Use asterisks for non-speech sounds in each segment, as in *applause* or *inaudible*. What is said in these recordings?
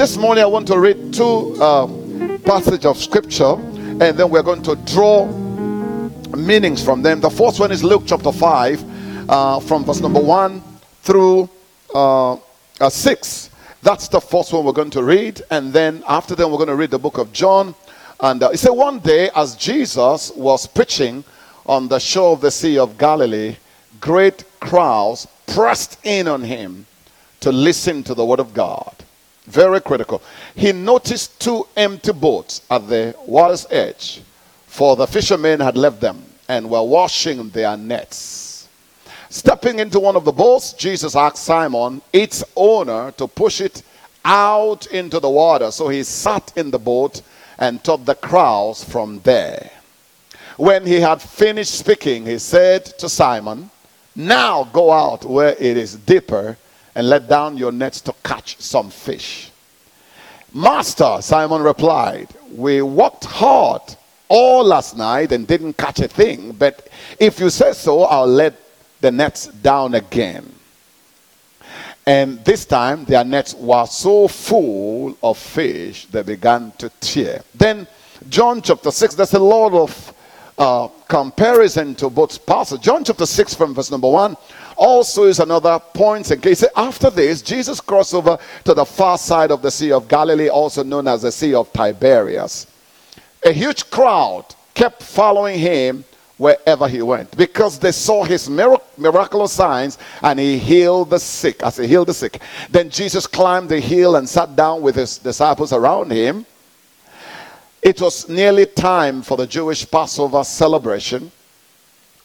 this morning I want to read two um, passages of scripture and then we're going to draw meanings from them. The first one is Luke chapter 5, uh, from verse number 1 through uh, uh, 6. That's the first one we're going to read. And then after that, we're going to read the book of John. And uh, it said, One day, as Jesus was preaching on the shore of the Sea of Galilee, great crowds pressed in on him to listen to the word of God. Very critical. He noticed two empty boats at the water's edge, for the fishermen had left them and were washing their nets. Stepping into one of the boats, Jesus asked Simon, its owner, to push it out into the water. So he sat in the boat and taught the crowds from there. When he had finished speaking, he said to Simon, Now go out where it is deeper and let down your nets to catch some fish. Master, Simon replied, We worked hard all last night and didn't catch a thing, but if you say so, I'll let the nets down again. And this time their nets were so full of fish they began to tear. Then John chapter 6, there's a lot of uh, comparison to both passages. John chapter 6 from verse number 1 also is another point in case. After this, Jesus crossed over to the far side of the Sea of Galilee, also known as the Sea of Tiberias. A huge crowd kept following him wherever he went because they saw his miraculous signs and he healed the sick as he healed the sick then jesus climbed the hill and sat down with his disciples around him it was nearly time for the jewish passover celebration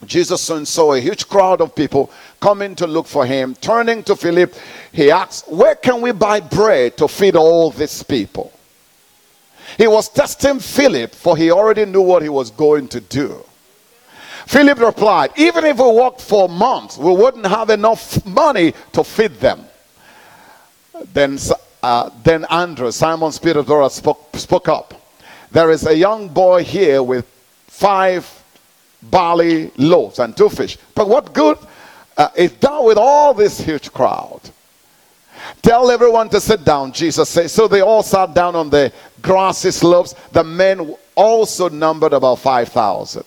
jesus soon saw a huge crowd of people coming to look for him turning to philip he asked where can we buy bread to feed all these people he was testing philip for he already knew what he was going to do Philip replied, Even if we worked for months, we wouldn't have enough money to feed them. Then, uh, then Andrew, Simon's Peter's brother, spoke, spoke up. There is a young boy here with five barley loaves and two fish. But what good uh, is done with all this huge crowd? Tell everyone to sit down, Jesus said. So they all sat down on the grassy slopes. The men also numbered about 5,000.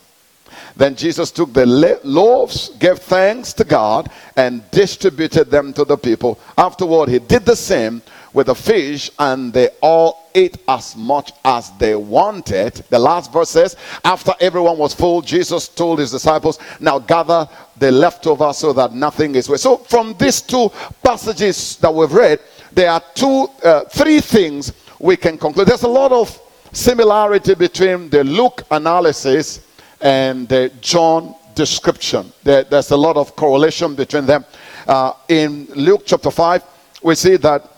Then Jesus took the loaves, gave thanks to God, and distributed them to the people. Afterward, he did the same with the fish, and they all ate as much as they wanted. The last verse says, After everyone was full, Jesus told his disciples, Now gather the leftover so that nothing is wasted. So, from these two passages that we've read, there are two, uh, three things we can conclude. There's a lot of similarity between the Luke analysis and the John description. There, there's a lot of correlation between them. Uh, in Luke chapter 5, we see that.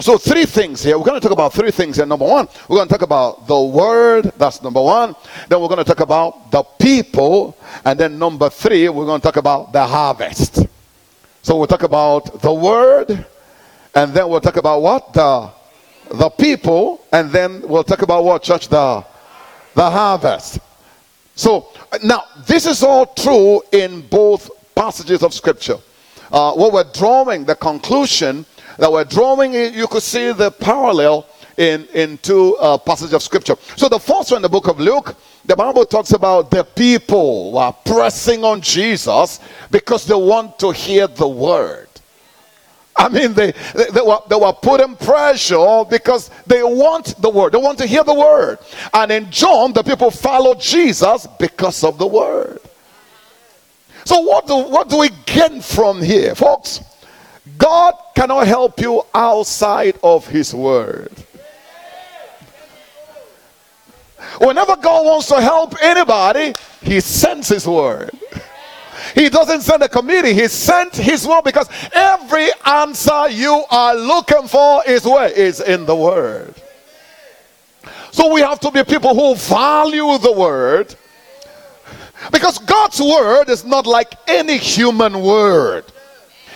So, three things here. We're going to talk about three things here. Number one, we're going to talk about the word. That's number one. Then we're going to talk about the people. And then number three, we're going to talk about the harvest. So, we'll talk about the word. And then we'll talk about what? The, the people. And then we'll talk about what, church? The, the harvest. So now this is all true in both passages of scripture. Uh, what we're drawing, the conclusion that we're drawing, you could see the parallel in, in two uh, passages of scripture. So the first one in the book of Luke, the Bible talks about the people who are pressing on Jesus because they want to hear the word. I mean, they, they, they, were, they were putting pressure because they want the word. They want to hear the word. And in John, the people follow Jesus because of the word. So, what do, what do we get from here, folks? God cannot help you outside of His word. Whenever God wants to help anybody, He sends His word. He doesn't send a committee, He sent His word because every answer you are looking for is where? Is in the word. So we have to be people who value the word because God's word is not like any human word.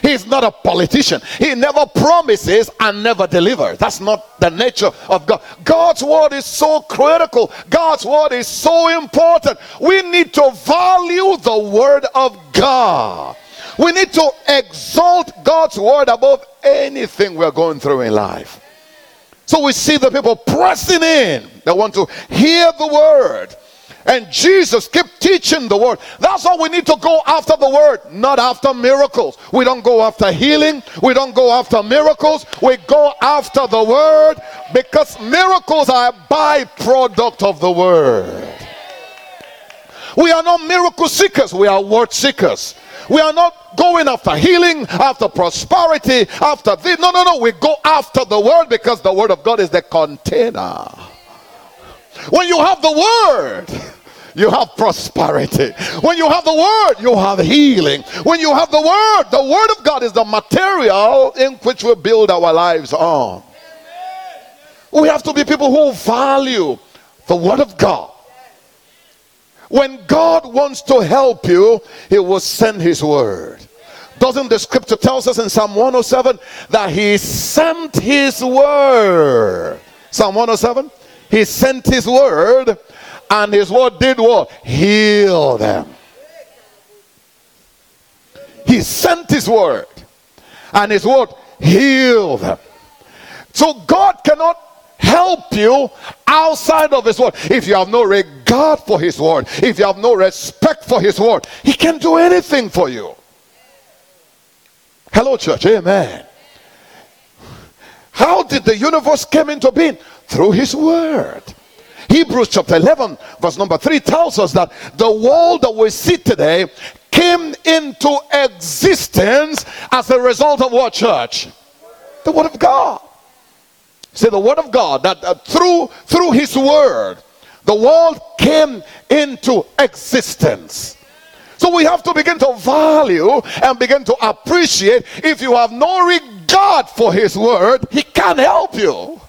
He's not a politician. He never promises and never delivers. That's not the nature of God. God's word is so critical. God's word is so important. We need to value the word of God. We need to exalt God's word above anything we're going through in life. So we see the people pressing in. They want to hear the word. And Jesus kept teaching the word. That's why we need to go after the word, not after miracles. We don't go after healing. We don't go after miracles. We go after the word because miracles are a byproduct of the word. We are not miracle seekers, we are word seekers. We are not going after healing, after prosperity, after this. No, no, no. We go after the word because the word of God is the container. When you have the word, you have prosperity. When you have the word, you have healing. When you have the word, the word of God is the material in which we build our lives on. We have to be people who value the word of God. When God wants to help you, he will send his word. Doesn't the scripture tells us in Psalm 107 that he sent his word? Psalm 107 he sent his word, and his word did what? Heal them. He sent his word, and his word healed them. So God cannot help you outside of his word. If you have no regard for his word, if you have no respect for his word, he can do anything for you. Hello, church. Amen. How did the universe come into being? Through his word. Hebrews chapter 11, verse number 3 tells us that the world that we see today came into existence as a result of what church? The word of God. Say the word of God that uh, through through his word the world came into existence. So we have to begin to value and begin to appreciate. If you have no regard for his word, he can't help you.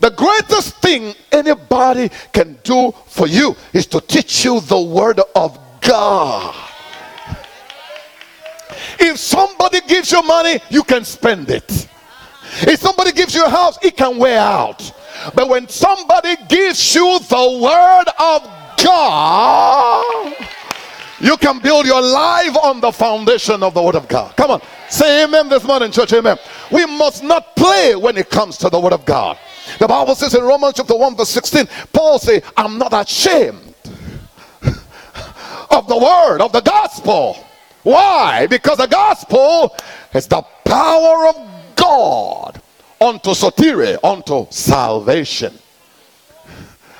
The greatest thing anybody can do for you is to teach you the word of God. If somebody gives you money, you can spend it. If somebody gives you a house, it can wear out. But when somebody gives you the word of God, you can build your life on the foundation of the word of God. Come on, say amen this morning, church. Amen. We must not play when it comes to the word of God. The Bible says in Romans chapter 1 verse 16, Paul say, I'm not ashamed of the word, of the gospel. Why? Because the gospel is the power of God unto soteria, unto salvation.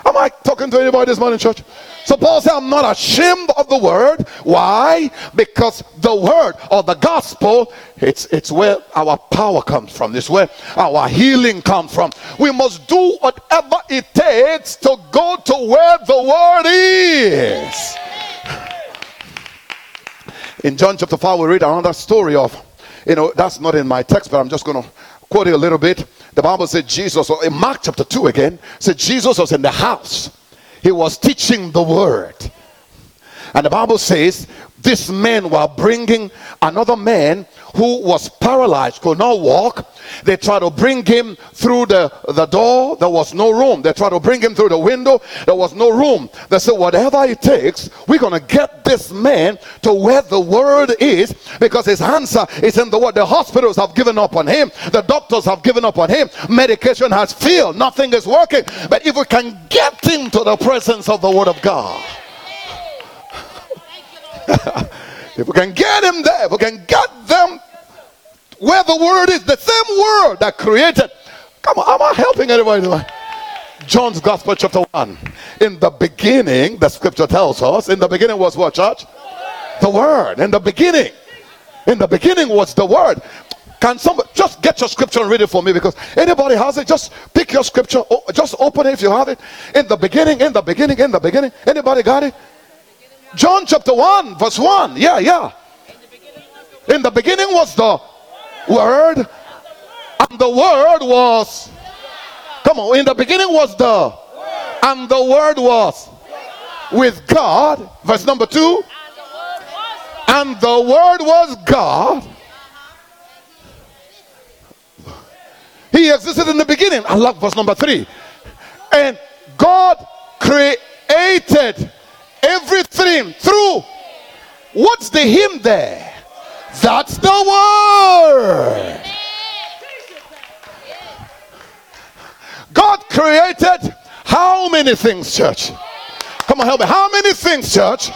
Am I talking to anybody this morning, church? So Paul said, I'm not ashamed of the word. Why? Because the word or the gospel, it's, it's where our power comes from. It's where our healing comes from. We must do whatever it takes to go to where the word is. In John chapter 5, we read another story of, you know, that's not in my text, but I'm just going to quote it a little bit. The Bible said Jesus, in Mark chapter 2 again, said Jesus was in the house he was teaching the word. And the Bible says this men were bringing another man who was paralyzed, could not walk. They tried to bring him through the, the door. There was no room. They tried to bring him through the window. There was no room. They said, whatever it takes, we're going to get this man to where the word is because his answer is in the word. The hospitals have given up on him. The doctors have given up on him. Medication has failed. Nothing is working. But if we can get him to the presence of the word of God, if we can get him there, if we can get them where the word is, the same word that created. Come on, am I helping anybody? John's Gospel, chapter 1. In the beginning, the scripture tells us, in the beginning was what, church? The word. In the beginning. In the beginning was the word. Can somebody just get your scripture and read it for me? Because anybody has it, just pick your scripture, just open it if you have it. In the beginning, in the beginning, in the beginning. Anybody got it? John chapter 1, verse 1. Yeah, yeah. In the beginning was the word, and the word was. Come on, in the beginning was the, and the word was with God. Verse number 2. And the word was God. He existed in the beginning. I love verse number 3. And God created everything through what's the him there? That's the word. God created how many things, church? Come on, help me. How many things, church?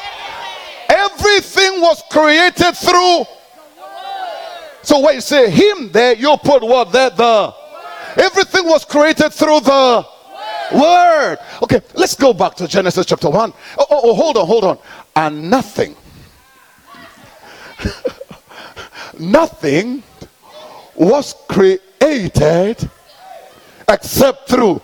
Everything was created through. So when you say him there, you put what there? The. Everything was created through the word. Okay, let's go back to Genesis chapter 1. Oh, oh, oh hold on, hold on. And nothing, *laughs* nothing was created except through.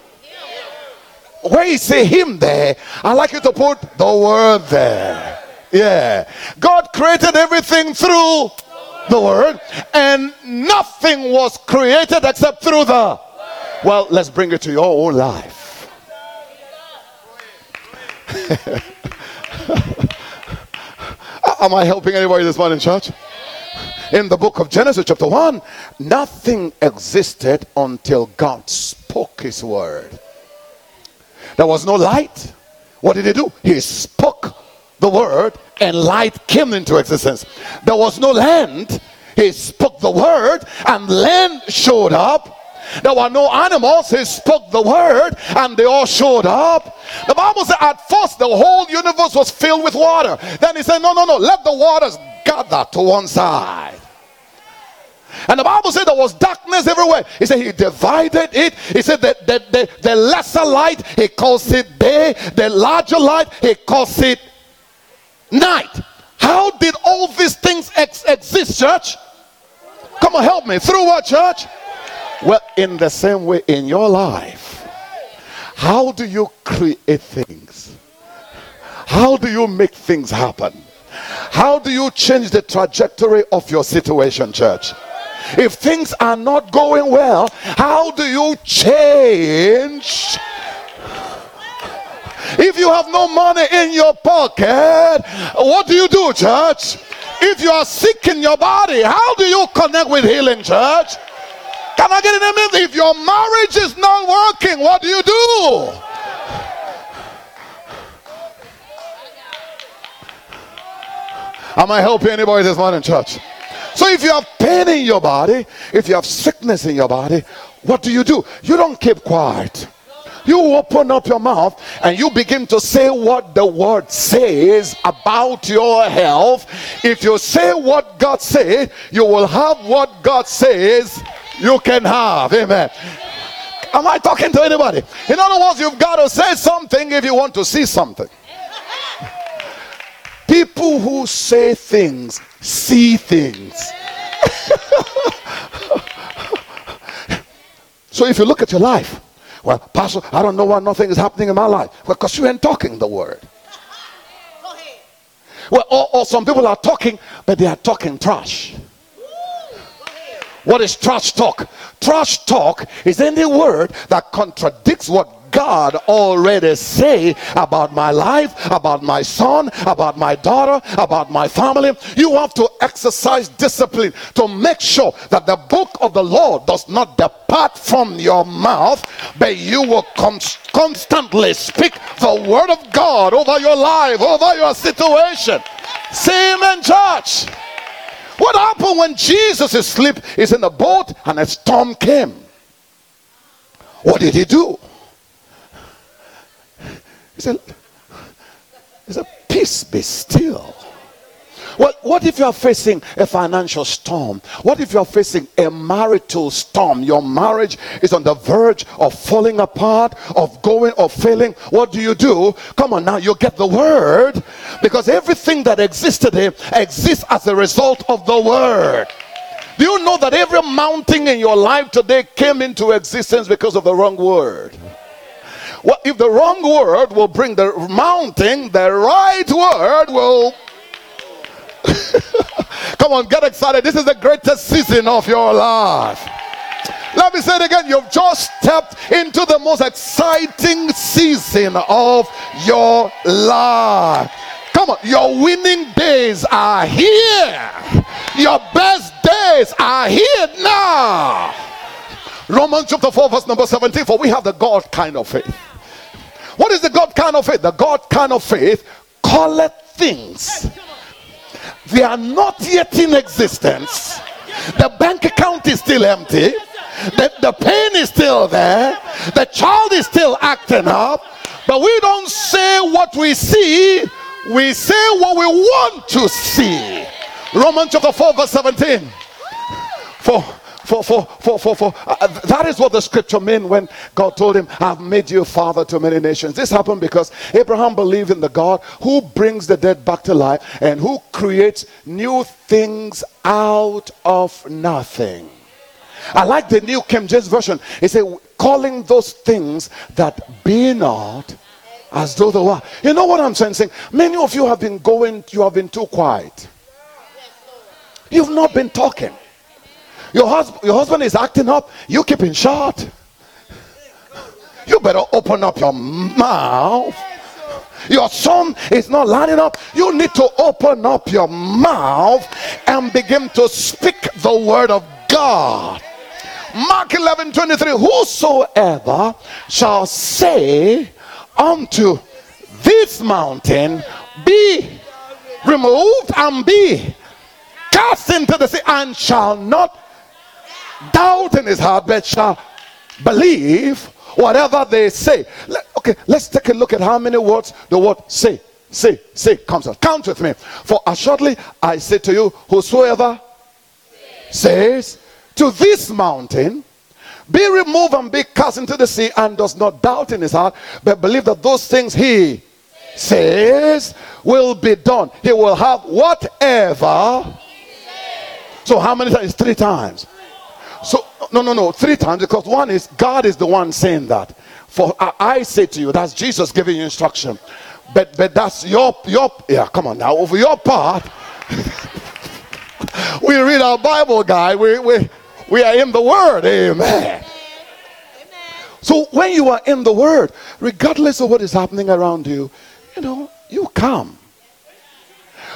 Where you say him there, I like you to put the word there. Yeah. God created everything through the word, and nothing was created except through the. Well, let's bring it to your own life. *laughs* Am I helping anybody this morning, church? In the book of Genesis, chapter 1, nothing existed until God spoke his word. There was no light. What did he do? He spoke the word, and light came into existence. There was no land. He spoke the word, and land showed up there were no animals. He spoke the word and they all showed up. The Bible said at first the whole universe was filled with water. Then he said, No, no, no, let the waters gather to one side. And the Bible said there was darkness everywhere. He said he divided it. He said that the, the, the lesser light, he calls it day. The larger light, he calls it night. How did all these things ex- exist, church? Come on, help me. Through what, church? Well, in the same way in your life, how do you create things? How do you make things happen? How do you change the trajectory of your situation, church? If things are not going well, how do you change? If you have no money in your pocket, what do you do, church? If you are sick in your body, how do you connect with healing, church? Can I get an amen? If your marriage is not working, what do you do? Am I helping anybody this morning, church? So if you have pain in your body, if you have sickness in your body, what do you do? You don't keep quiet. You open up your mouth and you begin to say what the word says about your health. If you say what God said, you will have what God says you can have. Amen. Am I talking to anybody? In other words, you've got to say something if you want to see something. People who say things see things. *laughs* so if you look at your life, well, Pastor, I don't know why nothing is happening in my life. Well, because you ain't talking the word. Well, or, or some people are talking, but they are talking trash. What is trash talk? Trash talk is any word that contradicts what God already say about my life, about my son, about my daughter, about my family. You have to exercise discipline to make sure that the book of the Lord does not depart from your mouth, but you will constantly speak the word of God over your life, over your situation. Say amen, church. What happened when Jesus is asleep, is in the boat, and a storm came? What did he do? He said, he said, Peace be still. Well, what if you are facing a financial storm? What if you are facing a marital storm? Your marriage is on the verge of falling apart, of going or failing. What do you do? Come on now, you get the word because everything that exists today exists as a result of the word. Do you know that every mountain in your life today came into existence because of the wrong word? Well, if the wrong word will bring the mountain, the right word will *laughs* Come on, get excited. This is the greatest season of your life. Let me say it again. You've just stepped into the most exciting season of your life. Come on, your winning days are here. Your best days are here now. Romans chapter 4, verse number 17. For we have the God kind of faith. What is the God kind of faith? The God kind of faith calleth things they are not yet in existence. The bank account is still empty. The, the pain is still there. The child is still acting up, but we don't say what we see, we say what we want to see. Romans chapter 4, verse 17. For for, for, for, for, for uh, that is what the scripture meant when God told him, I've made you father to many nations. This happened because Abraham believed in the God who brings the dead back to life and who creates new things out of nothing. I like the New King James Version. It said, calling those things that be not as though they were. You know what I'm saying? Many of you have been going, you have been too quiet. You've not been talking. Your husband, your husband is acting up. You keeping short. You better open up your mouth. Your son is not lining up. You need to open up your mouth and begin to speak the word of God. Mark 11 23 Whosoever shall say unto this mountain, Be removed and be cast into the sea, and shall not doubt in his heart, but shall believe whatever they say. Let, okay, let's take a look at how many words the word say, say, say comes out. Count with me. For assuredly I say to you, whosoever says to this mountain, be removed and be cast into the sea, and does not doubt in his heart, but believe that those things he says will be done. He will have whatever. So, how many times? Three times. No, no, no, three times because one is God is the one saying that. For I, I say to you, that's Jesus giving you instruction. But but that's your your yeah, come on now, over your part. *laughs* we read our Bible, guy. We we we are in the Word. Amen. So when you are in the Word, regardless of what is happening around you, you know, you come.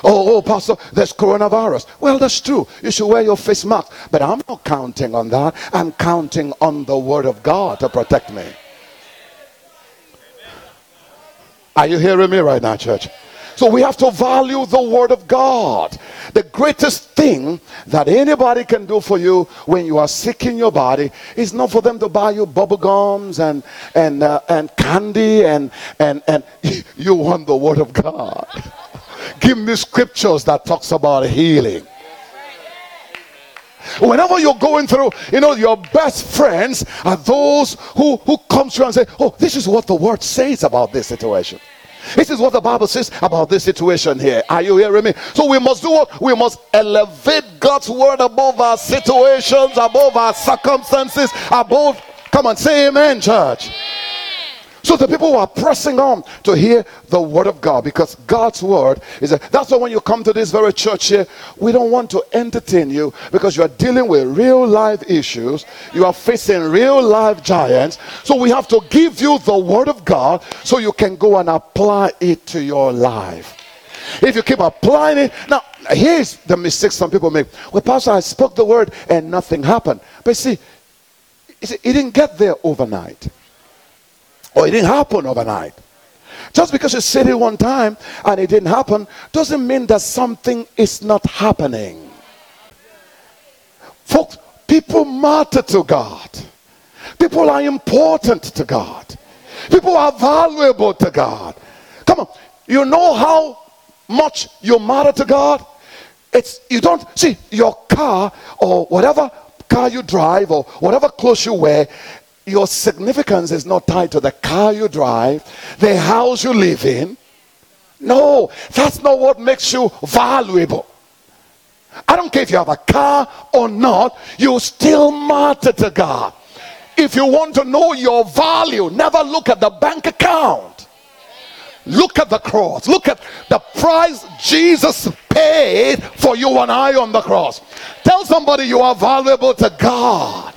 Oh, oh, Pastor, there's coronavirus. Well, that's true. You should wear your face mask. But I'm not counting on that. I'm counting on the Word of God to protect me. Are you hearing me right now, church? So we have to value the word of God. The greatest thing that anybody can do for you when you are sick in your body is not for them to buy you bubble gums and and uh, and candy and and and *laughs* you want the word of God. Give me scriptures that talks about healing. Whenever you're going through, you know, your best friends are those who, who come to you and say, Oh, this is what the word says about this situation. This is what the Bible says about this situation here. Are you hearing me? So we must do what? We must elevate God's word above our situations, above our circumstances, above. Come on, say amen, church. So the people who are pressing on to hear the word of God because God's word is a, that's why when you come to this very church here, we don't want to entertain you because you are dealing with real life issues. You are facing real life giants. So we have to give you the word of God so you can go and apply it to your life. If you keep applying it, now here's the mistake some people make. Well, Pastor, I spoke the word and nothing happened. But see, it didn't get there overnight. Or it didn't happen overnight. Just because you said it one time and it didn't happen doesn't mean that something is not happening. Folks, people matter to God. People are important to God. People are valuable to God. Come on, you know how much you matter to God? It's you don't see your car or whatever car you drive or whatever clothes you wear your significance is not tied to the car you drive, the house you live in. No, that's not what makes you valuable. I don't care if you have a car or not, you still matter to God. If you want to know your value, never look at the bank account. Look at the cross. Look at the price Jesus paid for you and I on the cross. Tell somebody you are valuable to God.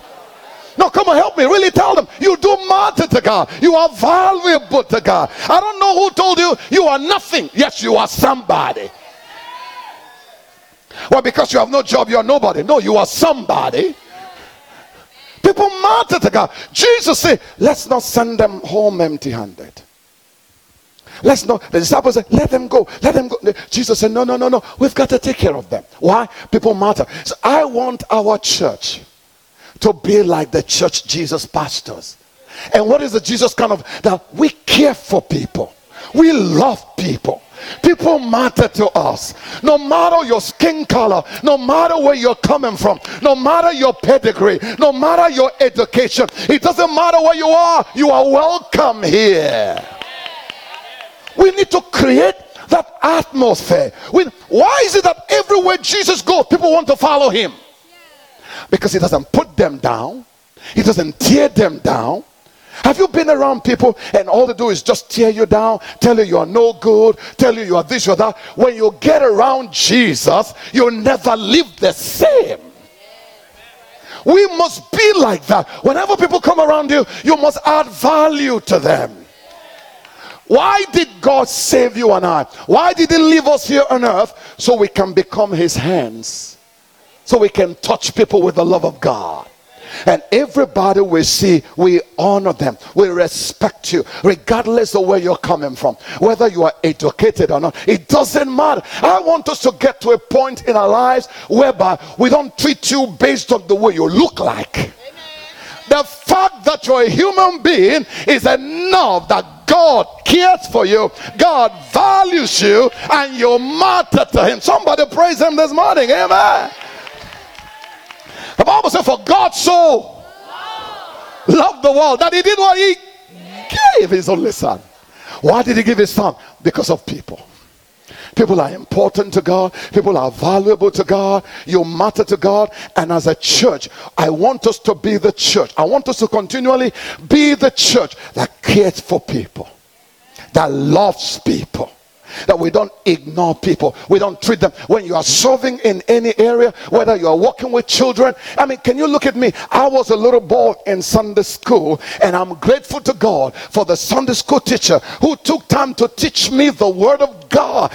No, come on, help me. Really tell them you do matter to God. You are valuable to God. I don't know who told you you are nothing. Yes, you are somebody. Well, because you have no job, you are nobody. No, you are somebody. People matter to God. Jesus said, let's not send them home empty handed. Let's not. The disciples said, let them go. Let them go. Jesus said, no, no, no, no. We've got to take care of them. Why? People matter. So I want our church to be like the church Jesus pastors. And what is the Jesus kind of that we care for people, we love people. People matter to us. No matter your skin color, no matter where you're coming from, no matter your pedigree, no matter your education, it doesn't matter where you are, you are welcome here. We need to create that atmosphere. why is it that everywhere Jesus goes, people want to follow him? Because he doesn't put them down, he doesn't tear them down. Have you been around people and all they do is just tear you down, tell you you are no good, tell you you are this or that? When you get around Jesus, you'll never live the same. We must be like that. Whenever people come around you, you must add value to them. Why did God save you and I? Why did He leave us here on earth? So we can become His hands, so we can touch people with the love of God. And everybody we see, we honor them, we respect you, regardless of where you're coming from, whether you are educated or not. It doesn't matter. I want us to get to a point in our lives whereby we don't treat you based on the way you look like. The fact that you're a human being is enough that God cares for you, God values you, and you matter to Him. Somebody praise Him this morning. Amen. The Bible says, For God so loved the world that He did what He gave His only Son. Why did He give His Son? Because of people. People are important to God. People are valuable to God. You matter to God. And as a church, I want us to be the church. I want us to continually be the church that cares for people, that loves people that we don't ignore people we don't treat them when you are serving in any area whether you are working with children i mean can you look at me i was a little boy in sunday school and i'm grateful to god for the sunday school teacher who took time to teach me the word of god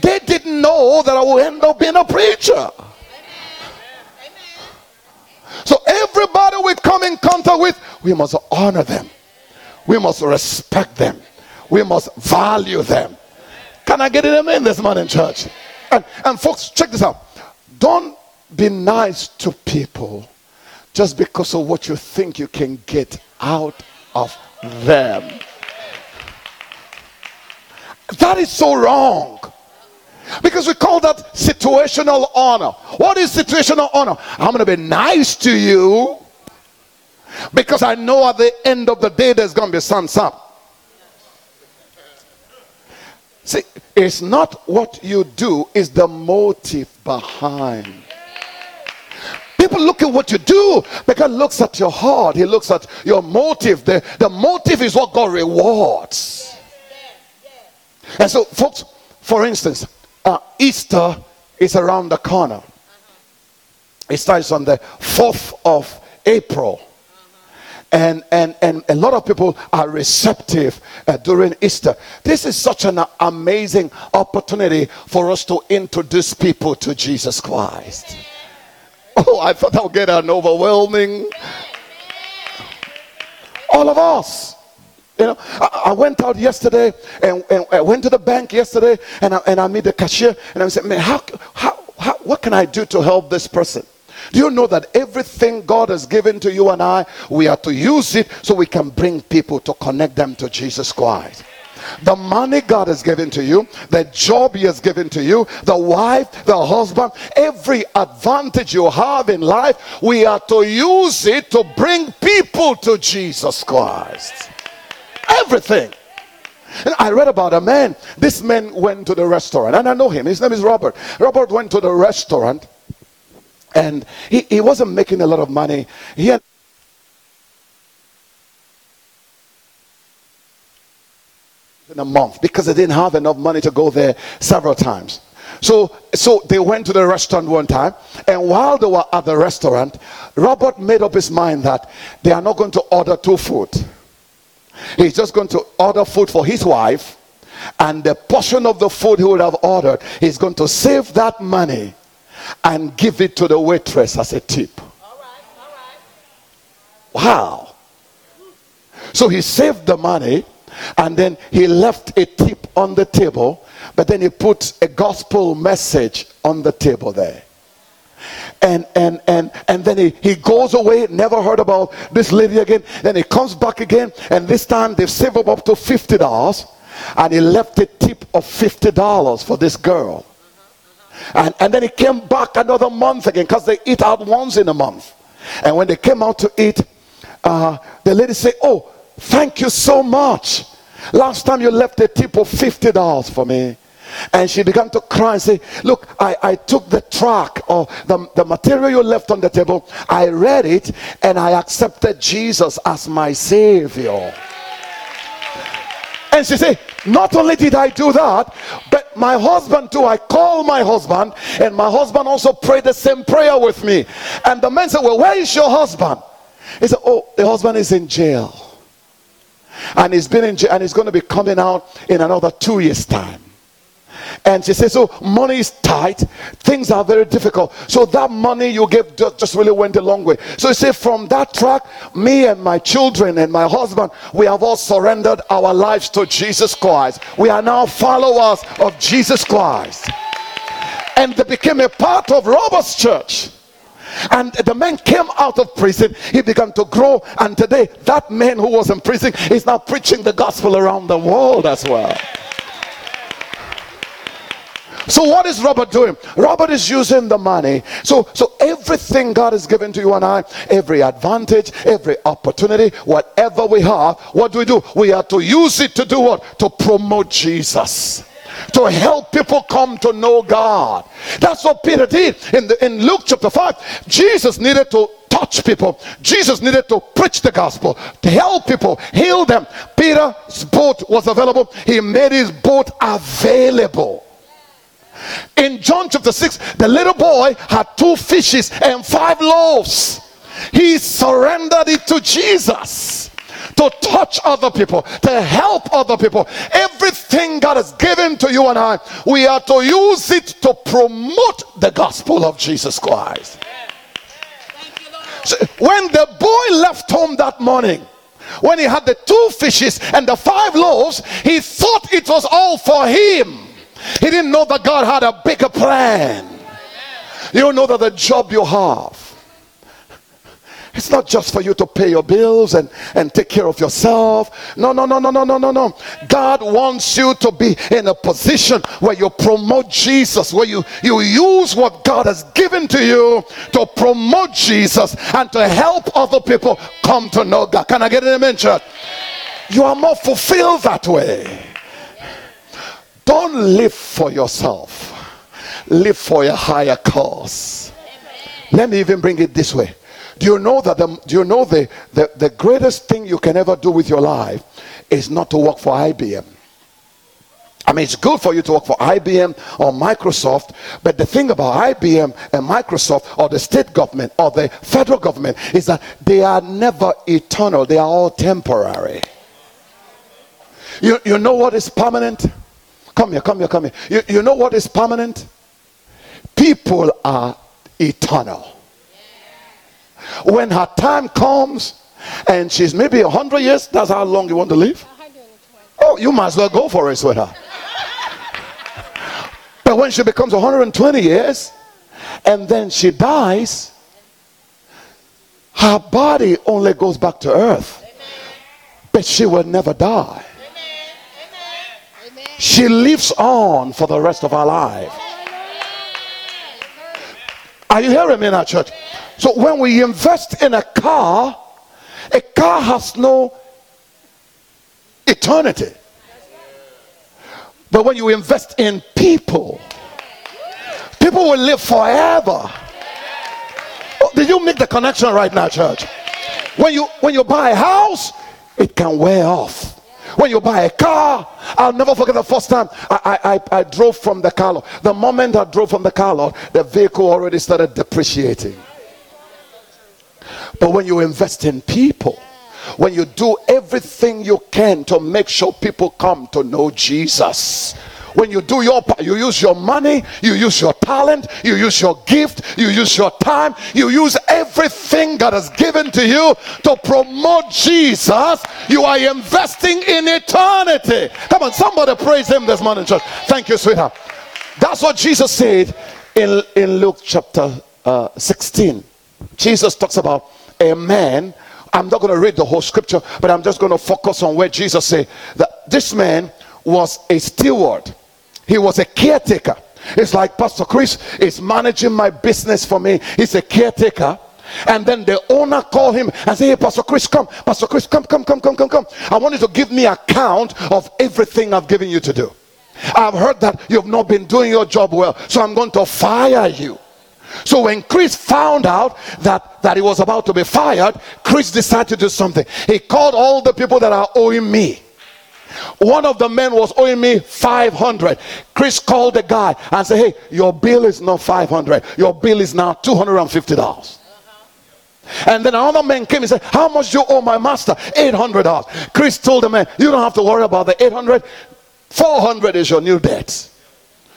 they didn't know that I would end up being a preacher. So everybody we come in contact with, we must honor them. We must respect them. We must value them. Can I get them in this morning, church? And, and folks, check this out. Don't be nice to people just because of what you think you can get out of them. That is so wrong. Because we call that situational honor. What is situational honor? I'm going to be nice to you because I know at the end of the day there's going to be some, up. See, it's not what you do, it's the motive behind. People look at what you do because looks at your heart, he looks at your motive. The, the motive is what God rewards. And so, folks, for instance, uh, Easter is around the corner. It starts on the 4th of April. And, and, and a lot of people are receptive uh, during Easter. This is such an amazing opportunity for us to introduce people to Jesus Christ. Oh, I thought I would get an overwhelming. All of us. You know, I, I, went out yesterday and, and, I went to the bank yesterday and I, and I met the cashier and I said, man, how, how, how, what can I do to help this person? Do you know that everything God has given to you and I, we are to use it so we can bring people to connect them to Jesus Christ? The money God has given to you, the job He has given to you, the wife, the husband, every advantage you have in life, we are to use it to bring people to Jesus Christ. Everything. And I read about a man. This man went to the restaurant, and I know him. His name is Robert. Robert went to the restaurant, and he, he wasn't making a lot of money. He had in a month because they didn't have enough money to go there several times. So, so they went to the restaurant one time, and while they were at the restaurant, Robert made up his mind that they are not going to order two food. He's just going to order food for his wife, and the portion of the food he would have ordered, he's going to save that money and give it to the waitress as a tip. Wow. So he saved the money and then he left a tip on the table, but then he put a gospel message on the table there. and and and and then he, he goes away never heard about this lady again then he comes back again and this time they've saved up, up to $50 and he left a tip of $50 for this girl and, and then he came back another month again because they eat out once in a month. And when they came out to eat uh, the lady said oh thank you so much. Last time you left a tip of $50 for me. And she began to cry and say, Look, I, I took the track or the, the material you left on the table, I read it, and I accepted Jesus as my Savior. And she said, Not only did I do that, but my husband too. I called my husband, and my husband also prayed the same prayer with me. And the man said, Well, where is your husband? He said, Oh, the husband is in jail. And he's been in jail, and he's going to be coming out in another two years' time. And she says, So money is tight, things are very difficult. So that money you gave just really went a long way. So you say, From that track, me and my children and my husband, we have all surrendered our lives to Jesus Christ. We are now followers of Jesus Christ. And they became a part of Robert's church. And the man came out of prison, he began to grow, and today that man who was in prison is now preaching the gospel around the world as well. So what is Robert doing? Robert is using the money. So so everything God has given to you and I, every advantage, every opportunity, whatever we have, what do we do? We are to use it to do what? To promote Jesus to help people come to know God. That's what Peter did in the, in Luke chapter 5. Jesus needed to touch people. Jesus needed to preach the gospel, to help people, heal them. Peter's boat was available. He made his boat available. In John chapter 6, the little boy had two fishes and five loaves. He surrendered it to Jesus to touch other people, to help other people. Everything God has given to you and I, we are to use it to promote the gospel of Jesus Christ. So when the boy left home that morning, when he had the two fishes and the five loaves, he thought it was all for him. He didn't know that God had a bigger plan. You know that the job you have, it's not just for you to pay your bills and, and take care of yourself. No, no, no, no, no, no, no, no. God wants you to be in a position where you promote Jesus, where you, you use what God has given to you to promote Jesus and to help other people come to know God. Can I get an amen, church? You are more fulfilled that way. Don't live for yourself, live for a higher cause. Let me even bring it this way. Do you know that the, do you know the, the, the greatest thing you can ever do with your life is not to work for IBM? I mean, it's good for you to work for IBM or Microsoft, but the thing about IBM and Microsoft or the state government or the federal government is that they are never eternal, they are all temporary. You, you know what is permanent? Come here, come here, come here. You, you know what is permanent? People are eternal. When her time comes and she's maybe 100 years, that's how long you want to live? Oh, you might as well go for it, sweetheart. but when she becomes 120 years and then she dies, her body only goes back to earth. But she will never die she lives on for the rest of her life. Are you hearing me now, church? So when we invest in a car, a car has no eternity. But when you invest in people, people will live forever. Oh, did you make the connection right now, church? When you when you buy a house, it can wear off. When you buy a car, I'll never forget the first time I, I, I drove from the car lot. The moment I drove from the car lot, the vehicle already started depreciating. But when you invest in people, when you do everything you can to make sure people come to know Jesus, when you do your part, you use your money, you use your talent, you use your gift, you use your time, you use everything God has given to you to promote Jesus. You are investing in eternity. Come on, somebody praise Him this morning, church. Thank you, sweetheart. That's what Jesus said in, in Luke chapter uh, 16, Jesus talks about a man. I'm not going to read the whole scripture, but I'm just going to focus on where Jesus said that this man was a steward. He was a caretaker. It's like Pastor Chris is managing my business for me. He's a caretaker. And then the owner called him and said, Hey, Pastor Chris, come. Pastor Chris, come, come, come, come, come, come. I want you to give me account of everything I've given you to do. I've heard that you've not been doing your job well, so I'm going to fire you. So when Chris found out that, that he was about to be fired, Chris decided to do something. He called all the people that are owing me. One of the men was owing me 500. Chris called the guy and said, Hey, your bill is not 500, your bill is now $250. Uh-huh. And then another man came and said, How much do you owe my master? $800. Chris told the man, You don't have to worry about the 800. 400 is your new debt.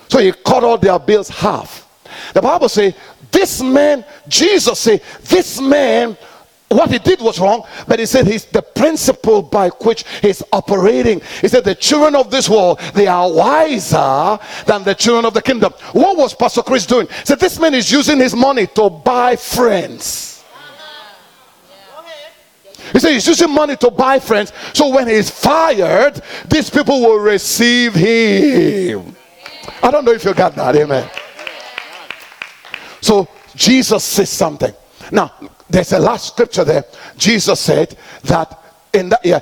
So he cut all their bills half. The Bible say this man, Jesus say this man what he did was wrong, but he said he's the principle by which he's operating. He said the children of this world they are wiser than the children of the kingdom. What was Pastor Chris doing? He said this man is using his money to buy friends. He said he's using money to buy friends. So when he's fired, these people will receive him. I don't know if you got that, amen. So Jesus says something. Now, there's a last scripture there. Jesus said that in that yeah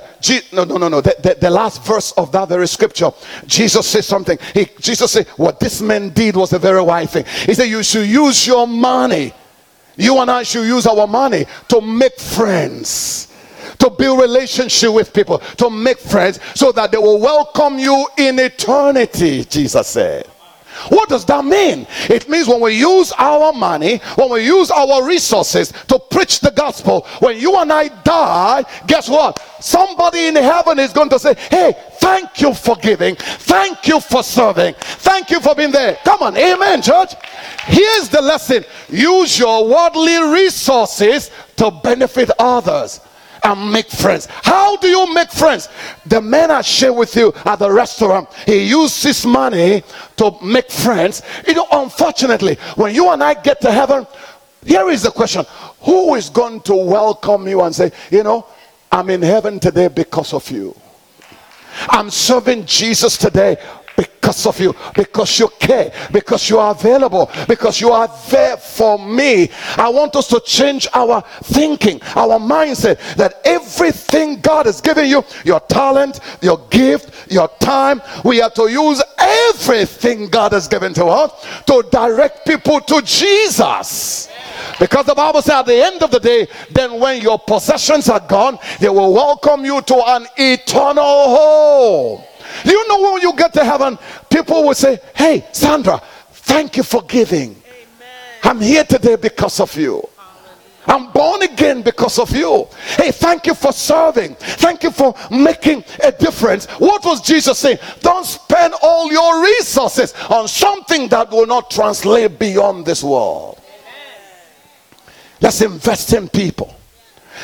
no no no no. The, the, the, last verse of that very scripture jesus says something. He jesus said what this man did was a very wise thing. He said you should use your money you and i should use our money to make friends to build relationship with people to make friends so that they will welcome you in eternity jesus said what does that mean? It means when we use our money, when we use our resources to preach the gospel, when you and I die, guess what? Somebody in heaven is going to say, Hey, thank you for giving, thank you for serving, thank you for being there. Come on, amen, church. Here's the lesson use your worldly resources to benefit others and make friends. How do you make friends? The man I share with you at the restaurant, he used his money to make friends. You know, unfortunately, when you and I get to heaven, here is the question Who is going to welcome you and say, You know, I'm in heaven today because of you? I'm serving Jesus today because of you, because you care, because you are available, because you are there for me. I want us to change our thinking, our mindset that everything God has given you, your talent, your gift, your time, we are to use everything God has given to us to direct people to Jesus. Because the Bible says at the end of the day, then when your possessions are gone, they will welcome you to an eternal home. Do you know when you get to heaven, people will say, Hey, Sandra, thank you for giving. Amen. I'm here today because of you. I'm born again because of you. Hey, thank you for serving. Thank you for making a difference. What was Jesus saying? Don't spend all your resources on something that will not translate beyond this world. Let's invest in people.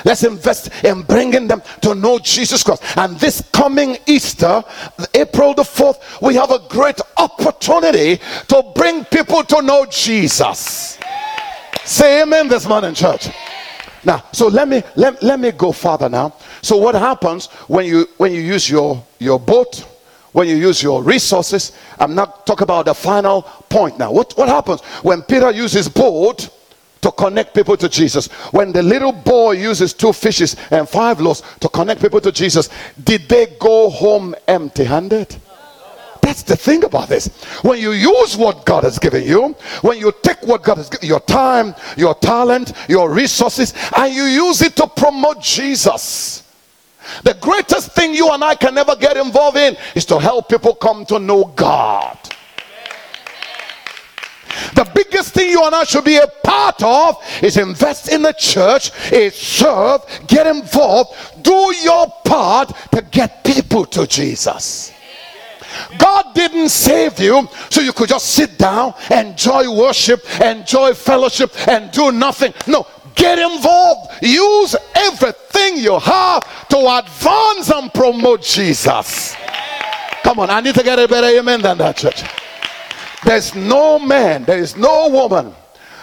Let's invest in bringing them to know Jesus Christ. And this coming Easter, April the 4th, we have a great opportunity to bring people to know Jesus. Say amen this morning, church. Now, so let me let, let me go further now. So what happens when you when you use your your boat, when you use your resources? I'm not talking about the final point now. What what happens when Peter uses boat? To connect people to Jesus. When the little boy uses two fishes and five loaves to connect people to Jesus, did they go home empty handed? That's the thing about this. When you use what God has given you, when you take what God has given your time, your talent, your resources, and you use it to promote Jesus. The greatest thing you and I can ever get involved in is to help people come to know God. The biggest thing you and I should be a part of is invest in the church, is serve, get involved, do your part to get people to Jesus. God didn't save you so you could just sit down, enjoy worship, enjoy fellowship, and do nothing. No, get involved. Use everything you have to advance and promote Jesus. Come on, I need to get a better amen than that, church. There's no man, there is no woman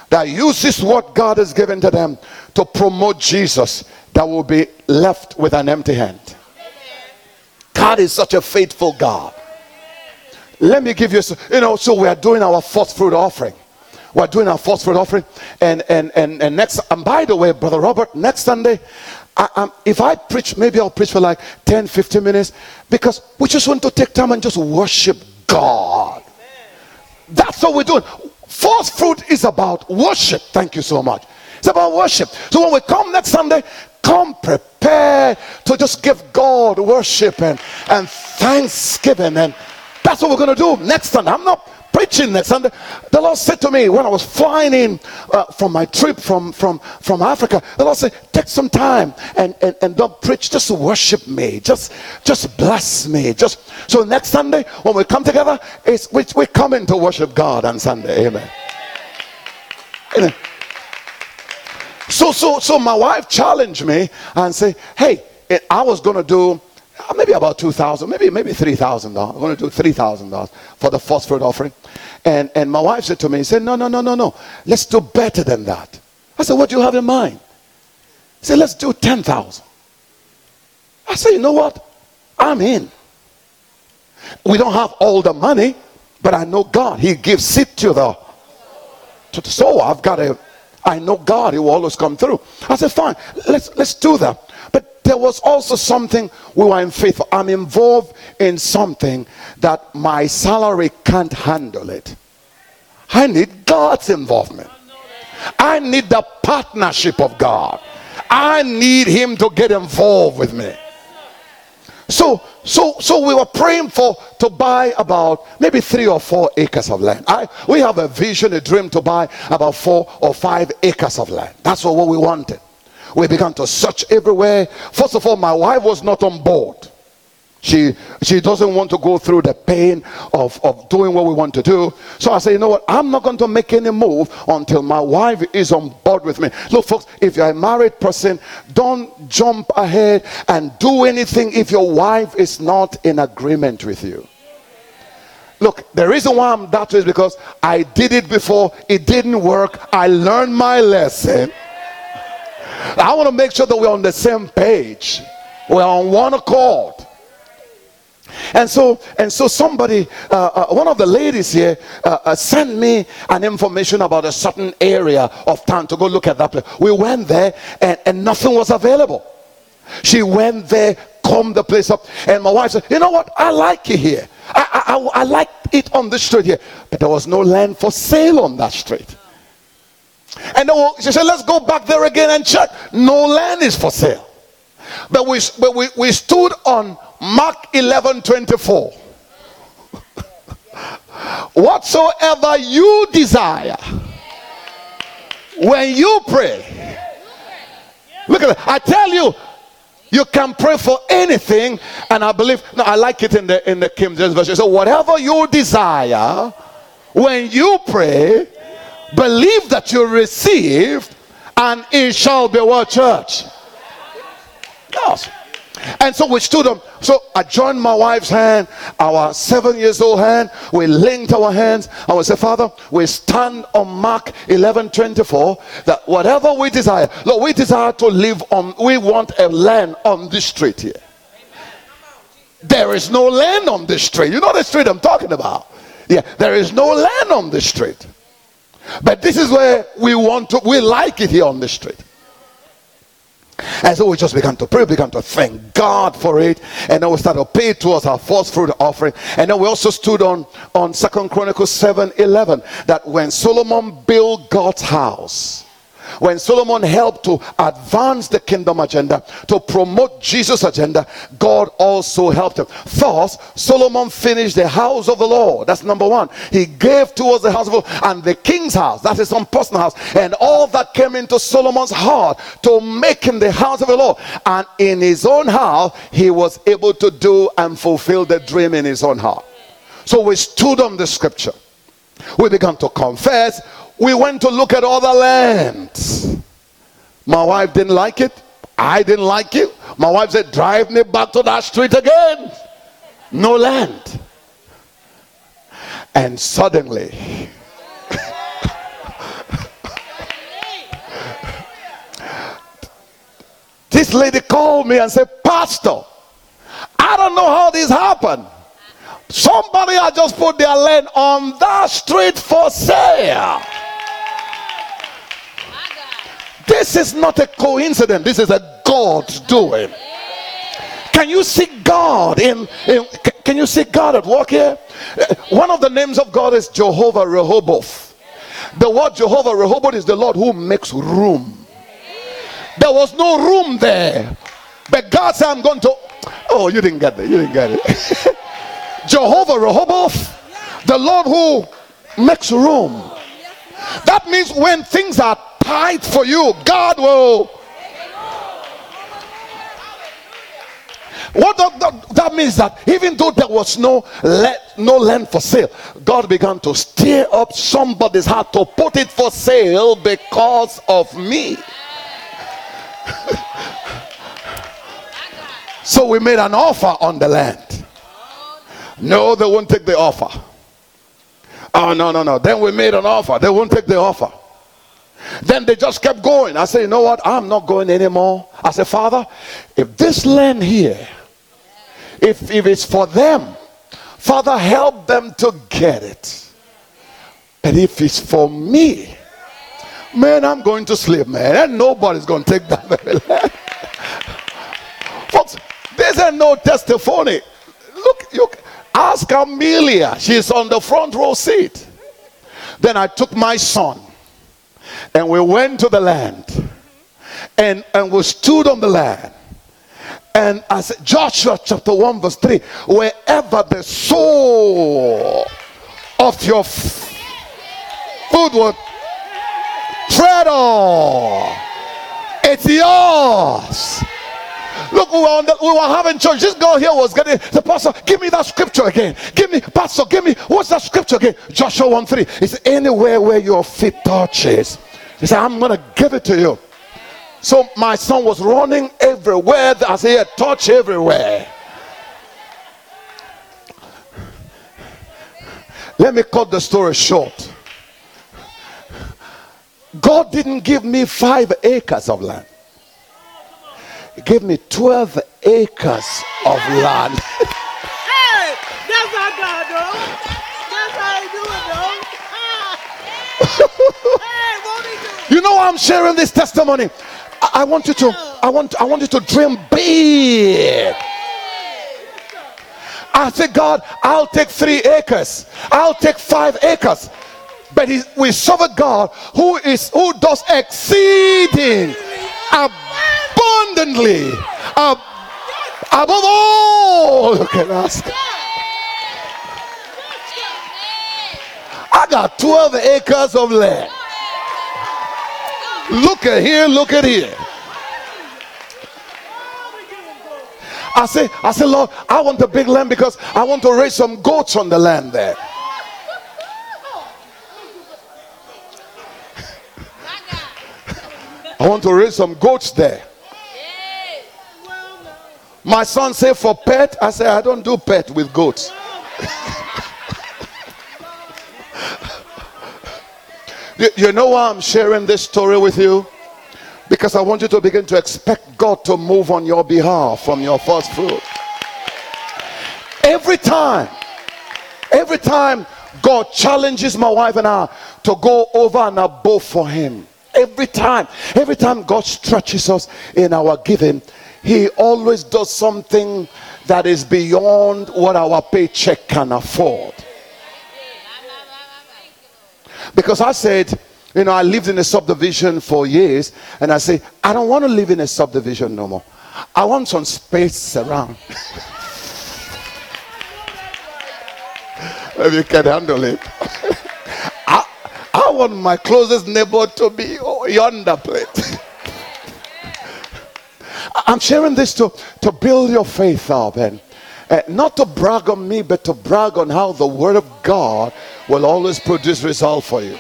that uses what God has given to them to promote Jesus that will be left with an empty hand. God is such a faithful God. Let me give you, you know, so we are doing our first fruit offering. We're doing our first fruit offering, and and and and next. And by the way, brother Robert, next Sunday, I, if I preach, maybe I'll preach for like 10, 15 minutes, because we just want to take time and just worship God. That's what we're doing. First fruit is about worship. Thank you so much. It's about worship. So when we come next Sunday, come prepared to just give God worship and, and thanksgiving. And that's what we're going to do next Sunday. I'm not preaching next Sunday. The Lord said to me when I was flying in uh, from my trip from, from, from Africa, the Lord said, take some time and, and, and don't preach, just worship me. Just, just bless me. Just So next Sunday, when we come together, it's, we, we're coming to worship God on Sunday. Amen. Amen. So, so, so my wife challenged me and say, hey, I was going to do Uh, maybe about 2000 maybe maybe $3000 i'm going to do $3000 for the first fruit offering. And and my wife said to me he said no no no no no. Let's do better than that. I said what do you have in mind? He said let's do 10000 i said you know what? I'm in. We don't have all the money but i know god. He gives it to the to the soul i've got a i know god. He will always come through. I said fine. Let's let's do that there was also something we were in faith. I'm involved in something that my salary can't handle it. I need God's involvement. I need the partnership of God. I need him to get involved with me. So so so we were praying for to buy about maybe three or four acres of land. I we have a vision, a dream to buy about four or five acres of land. That's what we wanted we began to search everywhere. First of all, my wife was not on board. She she doesn't want to go through the pain of, of doing what we want to do. So I say, you know what? I'm not going to make any move until my wife is on board with me. Look, folks, if you're a married person, don't jump ahead and do anything if your wife is not in agreement with you. Look, the reason why I'm that way is because I did it before, it didn't work. I learned my lesson. I want to make sure that we're on the same page. We're on one accord. And so, and so somebody, uh, uh, one of the ladies here, uh, uh, sent me an information about a certain area of town to go look at that place. We went there, and, and nothing was available. She went there, combed the place up, and my wife said, "You know what? I like it here. I, I, I, I like it on this street here, but there was no land for sale on that street." And then she said, let's go back there again and check. No land is for sale. But we, but we, we stood on Mark 11 24. *laughs* Whatsoever you desire, when you pray, look at that. I tell you, you can pray for anything, and I believe. No, I like it in the in the King James version. So whatever you desire, when you pray, believe that you received and it shall be what church? Yes. And so we stood up. So i joined my wife's hand our seven years old hand. We linked our hands. And we said father we stand on mark 11 24 that whatever we desire lord we desire to live on we want a land on this street here. There is no land on this street. You know the street i'm talking about? Yeah there is no land on this street but this is where we want to, we like it here on the street. And so we just began to pray, began to thank God for it, and then we started to pay towards our first fruit offering. And then we also stood on on Second Chronicles 7 11 that when Solomon built God's house, when Solomon helped to advance the kingdom agenda, to promote Jesus' agenda, God also helped him. Thus, Solomon finished the house of the Lord. That's number one. He gave towards the house of the Lord and the king's house. That is some personal house. And all that came into Solomon's heart to make him the house of the Lord. And in his own house, he was able to do and fulfill the dream in his own heart. So we stood on the scripture. We began to confess we went to look at other lands. My wife didn't like it. I didn't like it. My wife said, Drive me back to that street again. No land. And suddenly, *laughs* this lady called me and said, Pastor, I don't know how this happened. Somebody had just put their land on that street for sale. This is not a coincidence. This is a God doing. Can you see God in, in can you see God at work here? Uh, one of the names of God is Jehovah Rehoboth. The word Jehovah Rehoboth is the Lord who makes room. There was no room there. But God said, I'm going to. Oh, you didn't get it. You didn't get it. *laughs* Jehovah Rehoboth, the Lord who makes room. That means when things are tight for you, God will. What that, means that even though there was no let, no land for sale, God began to stir up somebody's heart to put it for sale because of me. *laughs* so we made an offer on the land. No, they won't take the offer. Oh, no, no, no. Then we made an offer. They won't take the offer. Then they just kept going. I said, you know what? I'm not going anymore. I said, Father, if this land here, if, if it's for them, Father, help them to get it. But if it's for me, man, I'm going to sleep, man. And nobody's going to take that. *laughs* Folks, there's no testimony. Look, look, ask Amelia. She's on the front row seat. Then I took my son and we went to the land and, and we stood on the land. And as Joshua chapter 1, verse 3, wherever the sole of your f- food would tread on, it's yours. Look, we were, on the, we were having church. This girl here was getting the pastor. Give me that scripture again. Give me, pastor. Give me what's that scripture again? Joshua 1 3. It's anywhere where your feet touches. He said, I'm gonna give it to you. So my son was running everywhere as he had touched everywhere. Let me cut the story short. God didn't give me five acres of land. Gave me 12 acres of land. hey, that's how God do. That's how he do it, though. *laughs* hey, won't he do You know I'm sharing this testimony? I, I want you to, I want, I want you to dream big. I said, God, I'll take three acres. I'll take five acres. But he, we serve a God who is who does exceeding abundantly ab- above all you can ask. I got 12 acres of land. Look at here, look at here. I say, I say, Lord, I want a big land because I want to raise some goats on the land there. *laughs* I want to raise some goats there. My son said for pet, I said I don't do pet with goats. *laughs* you, you know why I'm sharing this story with you? Because I want you to begin to expect God to move on your behalf from your first fruit. Every time, every time God challenges my wife and I to go over and above for Him. Every time, every time God stretches us in our giving, He always does something that is beyond what our paycheck can afford. Because I said, you know, I lived in a subdivision for years, and I say, I don't want to live in a subdivision no more. I want some space around. *laughs* if you can handle it. *laughs* I, I want my closest neighbor to be oh, yonder plate. *laughs* I'm sharing this to, to build your faith up and uh, not to brag on me, but to brag on how the word of God will always produce result for you.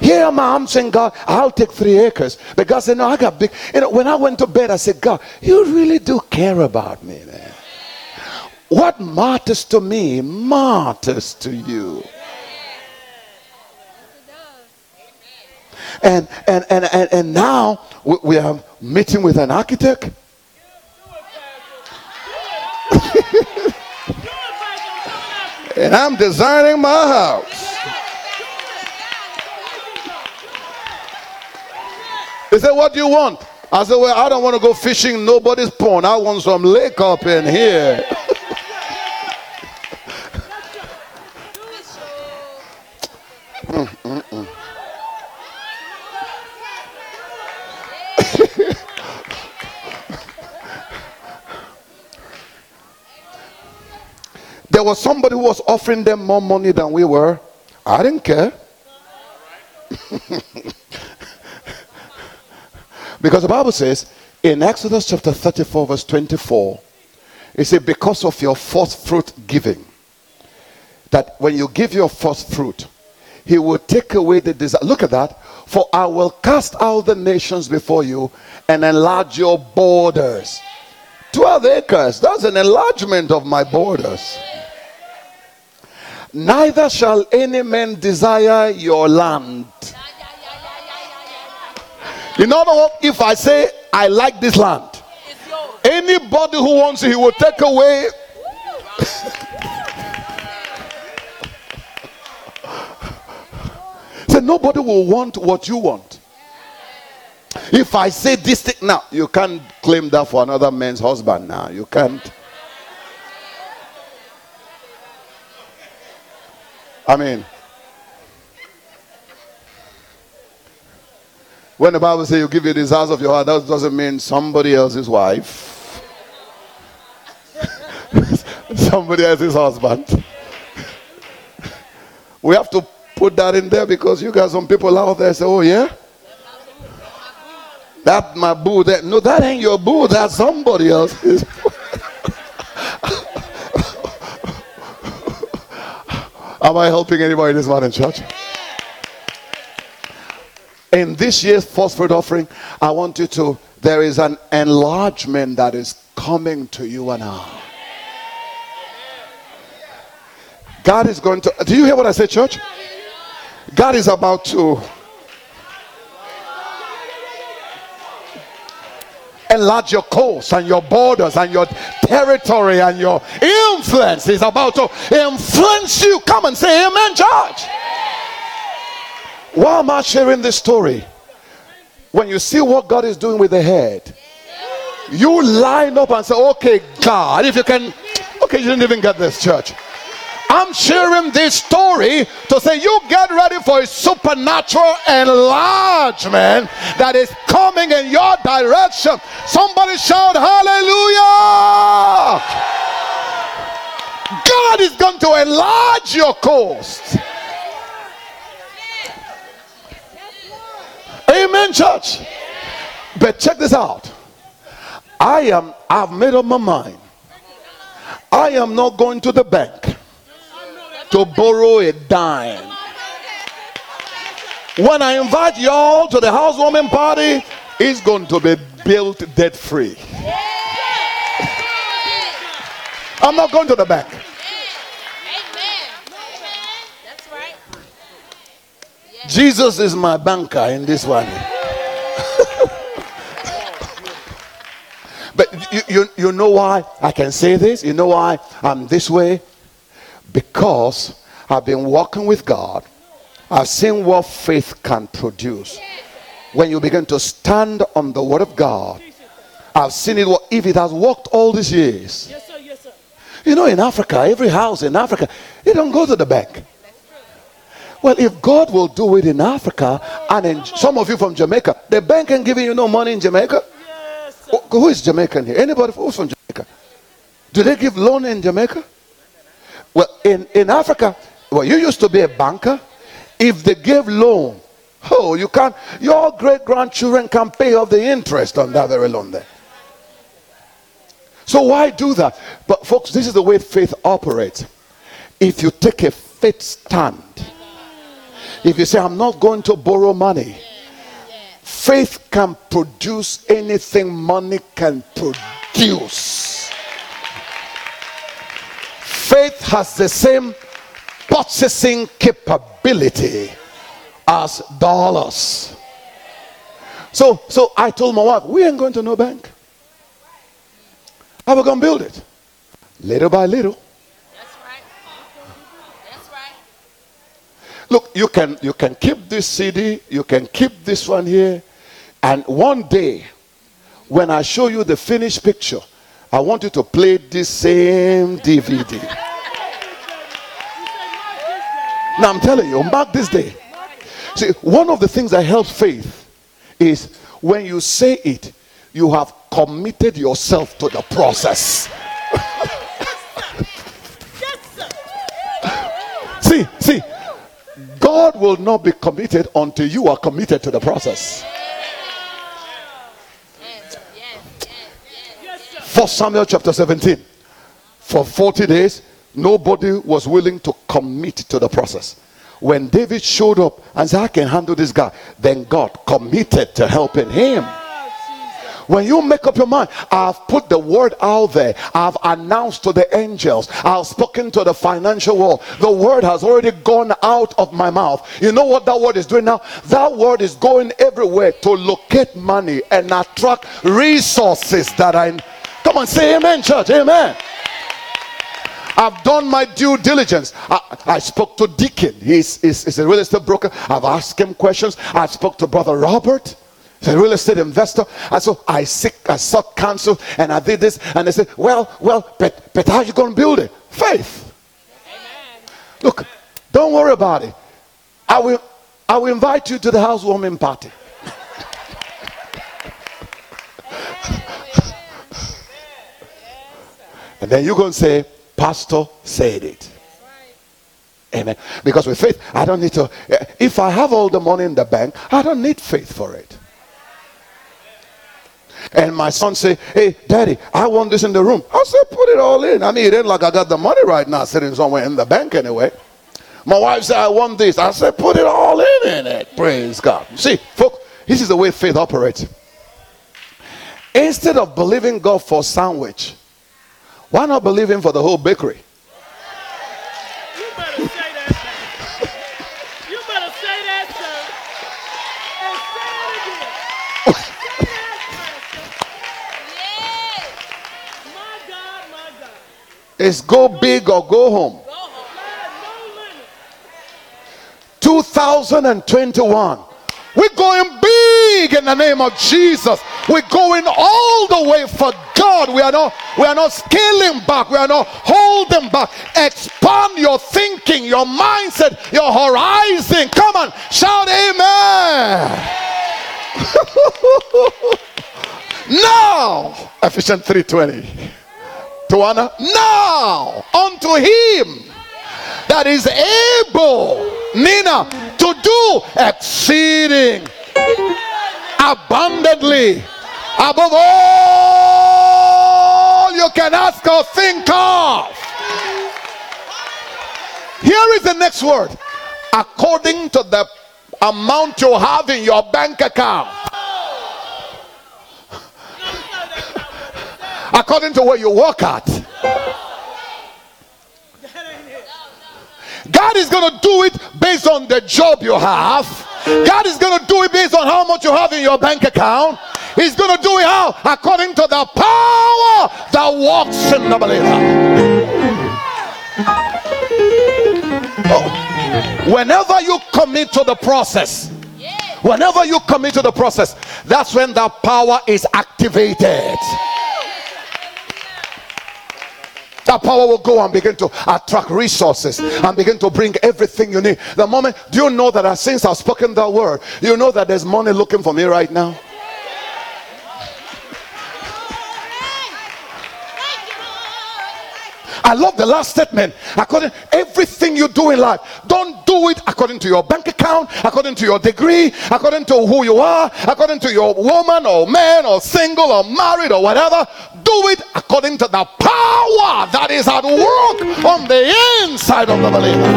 Here am I, I'm saying, God, I'll take three acres. But God said, No, I got big. You know, when I went to bed, I said, God, you really do care about me, man. What matters to me matters to you. and and and and, and now we are meeting with an architect. *laughs* and I'm designing my house. He said, What do you want? I said, Well, I don't want to go fishing nobody's pond. I want some lake up in here. There was somebody who was offering them more money than we were. I didn't care. *laughs* because the Bible says in Exodus chapter 34, verse 24, it said, Because of your first fruit giving, that when you give your first fruit, he will take away the desire. Look at that. For I will cast out the nations before you and enlarge your borders. 12 acres. That's an enlargement of my borders. Neither shall any man desire your land. In other words, if I say I like this land, anybody who wants it, he will take away. *laughs* so nobody will want what you want. If I say this thing now, you can't claim that for another man's husband now. You can't. I mean, when the Bible says you give your desires of your heart, that doesn't mean somebody else's wife, *laughs* somebody else's husband. We have to put that in there because you got some people out there say, "Oh yeah." That my boo. That no, that ain't your boo. That's somebody else's. *laughs* Am I helping anybody this morning, church? In this year's first fruit offering, I want you to, there is an enlargement that is coming to you and I. God is going to, do you hear what I say, church? God is about to enlarge your coast and your borders and your territory and your influence is about to influence you. Come and say amen, church. Why am I sharing this story? When you see what God is doing with the head, you line up and say, Okay, God, if you can, okay, you didn't even get this, church. I'm sharing this story to say you get ready for a supernatural enlargement that is coming in your direction. Somebody shout hallelujah! God is going to enlarge your coast. Amen, church. But check this out. I am, I've made up my mind. I am not going to the bank to borrow a dime. When I invite y'all to the housewarming party, it's going to be built debt free. I'm not going to the bank. Jesus is my banker in this one. *laughs* but you, you, you know why I can say this? You know why I'm this way? Because I've been walking with God, I've seen what faith can produce. When you begin to stand on the Word of God, I've seen it. What if it has worked all these years, Yes, sir. Yes, sir. you know, in Africa, every house in Africa, you don't go to the bank. Well, if God will do it in Africa, and in some of you from Jamaica, the bank ain't giving you no money in Jamaica. Yes, Who is Jamaican here? Anybody who's from Jamaica? Do they give loan in Jamaica? Well, in, in Africa, well, you used to be a banker. If they gave loan, oh, you can't, your great grandchildren can pay off the interest on that very loan there. So why do that? But folks, this is the way faith operates. If you take a faith stand, if you say, I'm not going to borrow money, faith can produce anything money can produce. Faith has the same purchasing capability as dollars. So, so I told my wife, we ain't going to no bank. How we gonna build it? little by little. That's right. That's right. Look, you can you can keep this CD, you can keep this one here, and one day, when I show you the finished picture, I want you to play this same DVD. Now I'm telling you, mark this day. See, one of the things that helps faith is when you say it, you have committed yourself to the process. *laughs* see, see, God will not be committed until you are committed to the process. Yes, yes, yes, yes. First Samuel chapter 17. For 40 days, nobody was willing to commit to the process. When David showed up and said, I can handle this guy, then God committed to helping him. When you make up your mind, I've put the word out there, I've announced to the angels, I've spoken to the financial world. The word has already gone out of my mouth. You know what that word is doing now? That word is going everywhere to locate money and attract resources that I. Come on, say amen, church. Amen. I've done my due diligence. I, I spoke to Deacon. He's, he's, he's a real estate broker. I've asked him questions. I spoke to Brother Robert. He's a real estate investor. And so I seek, I sought counsel and I did this. And they said, well, well, but, but how you going to build it? Faith. Look, don't worry about it. I will, I will invite you to the housewarming party. And then going to say, Pastor said it. Amen. Because with faith, I don't need to. Eh, if I have all the money in the bank, I don't need faith for it. And my son say, "Hey, daddy, I want this in the room." I said, "Put it all in." I mean, it ain't like I got the money right now sitting somewhere in the bank anyway. My wife said, "I want this." I said, "Put it all in in it." Praise God. See, folks, this is the way faith operates. Instead of believing God for sandwich, why not believe Him for the whole bakery? You better say that. You better say that, sir. And say it again. Say that, Pastor. My God, my God. It's go big or go home. Go home. 2021. We're going big in the name of Jesus. We're going all the way for God. We are not we are not scaling back. We are not holding back. Expand your thinking, your mindset, your horizon. Come on, shout amen. *laughs* now, Ephesians 3:20. To Tawana, now unto him that is able, Nina, to do exceeding abundantly above all you can ask or think of. Here is the next word according to the amount you have in your bank account. *laughs* According to where you work at. That ain't it. God is going to do it based on the job you have. God is going to do it based on how much you have in your bank account. He's going to do it how? According to the power that walks in the believer. Oh. Whenever you commit to the process, whenever you commit to the process, that's when the power is activated. That power will go and begin to attract resources and begin to bring everything you need. The moment, do you know that since I've spoken that word, you know that there's money looking for me right now? I love the last statement. According to everything you do in life, don't do it according to your bank account, according to your degree, according to who you are, according to your woman or man or single or married or whatever. Do it according to the power that is at work on the inside of the believer.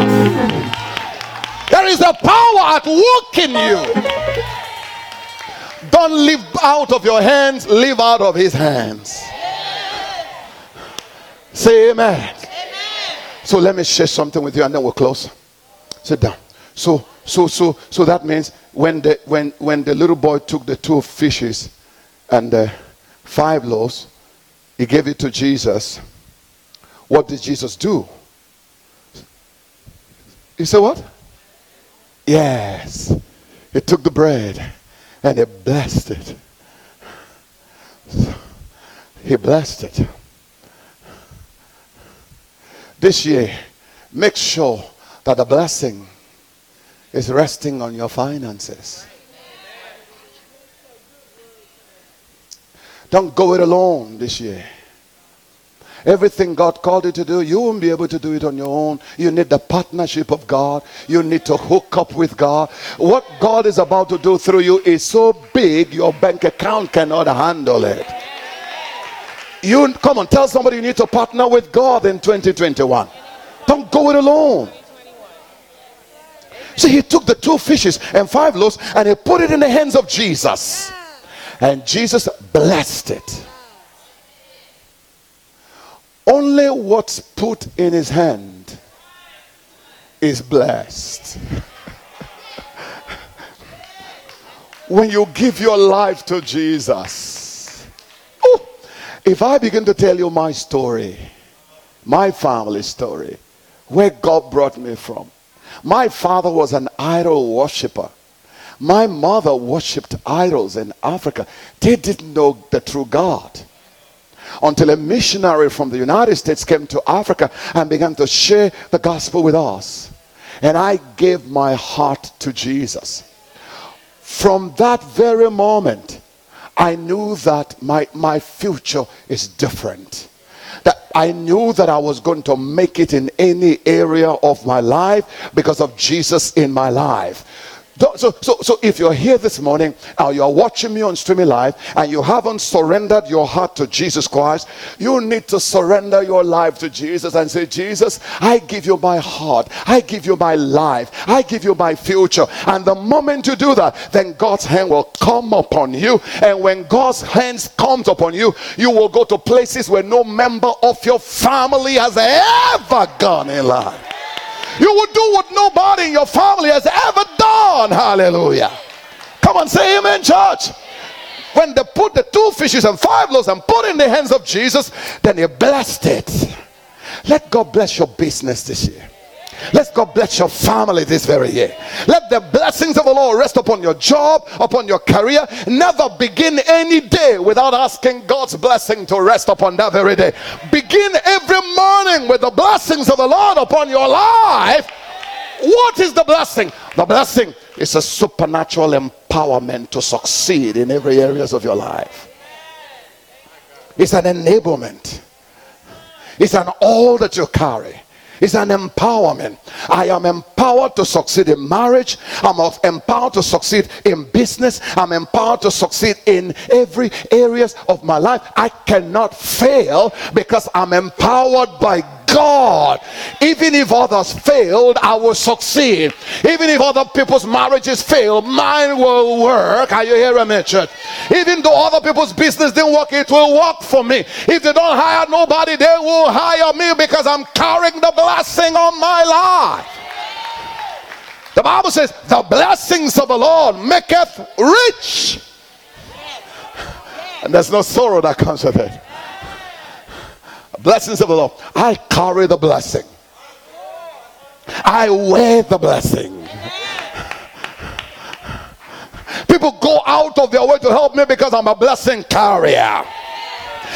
There is a power at work in you. Don't live out of your hands, live out of his hands. Say amen. amen. So let me share something with you and then we'll close. Sit down. So so so so that means when the when when the little boy took the two fishes and the five loaves, he gave it to Jesus. What did Jesus do? You say what? Yes. He took the bread and he blessed it. He blessed it. This year, make sure that the blessing is resting on your finances. Don't go it alone this year. Everything God called you to do, you won't be able to do it on your own. You need the partnership of God. You need to hook up with God. What God is about to do through you is so big, your bank account cannot handle it. You come on, tell somebody you need to partner with God in 2021. Don't go it alone. See, he took the two fishes and five loaves and he put it in the hands of Jesus. And Jesus blessed it. Only what's put in his hand is blessed. *laughs* when you give your life to Jesus. If I begin to tell you my story, my family story, where God brought me from. My father was an idol worshiper. My mother worshipped idols in Africa. They didn't know the true God until a missionary from the United States came to Africa and began to share the gospel with us. And I gave my heart to Jesus. From that very moment, I knew that my, my future is different. That I knew that I was going to make it in any area of my life because of Jesus in my life. So, so, so if you're here this morning or you're watching me on streaming live and you haven't surrendered your heart to Jesus Christ, you need to surrender your life to Jesus and say, Jesus, I give you my heart, I give you my life, I give you my future. And the moment you do that, then God's hand will come upon you. And when God's hands comes upon you, you will go to places where no member of your family has ever gone in life. You will do what nobody in your family has ever done. Hallelujah. Come on, say amen, church. When they put the two fishes and five loaves and put in the hands of Jesus, then he blessed it. Let God bless your business this year. Let God bless your family this very year. Let the blessings of the Lord rest upon your job, upon your career. Never begin any day without asking God's blessing to rest upon that very day. Begin every morning with the blessings of the Lord upon your life. What is the blessing? The blessing is a supernatural empowerment to succeed in every areas of your life. It's an enablement. It's an all that you carry. It's an empowerment. I am empowered to succeed in marriage. I'm empowered to succeed in business. I'm empowered to succeed in every areas of my life. I cannot fail because I'm empowered by God. Even if others failed, I will succeed. Even if other people's marriages fail, mine will work. Are you hearing me, church? Even though other people's business didn't work, it will work for me. If they don't hire nobody, they will hire me because I'm carrying the blessing on my life. The Bible says, The blessings of the Lord maketh rich. And there's no sorrow that comes with it. Blessings of the Lord. I carry the blessing. I wear the blessing. People go out of their way to help me because I'm a blessing carrier.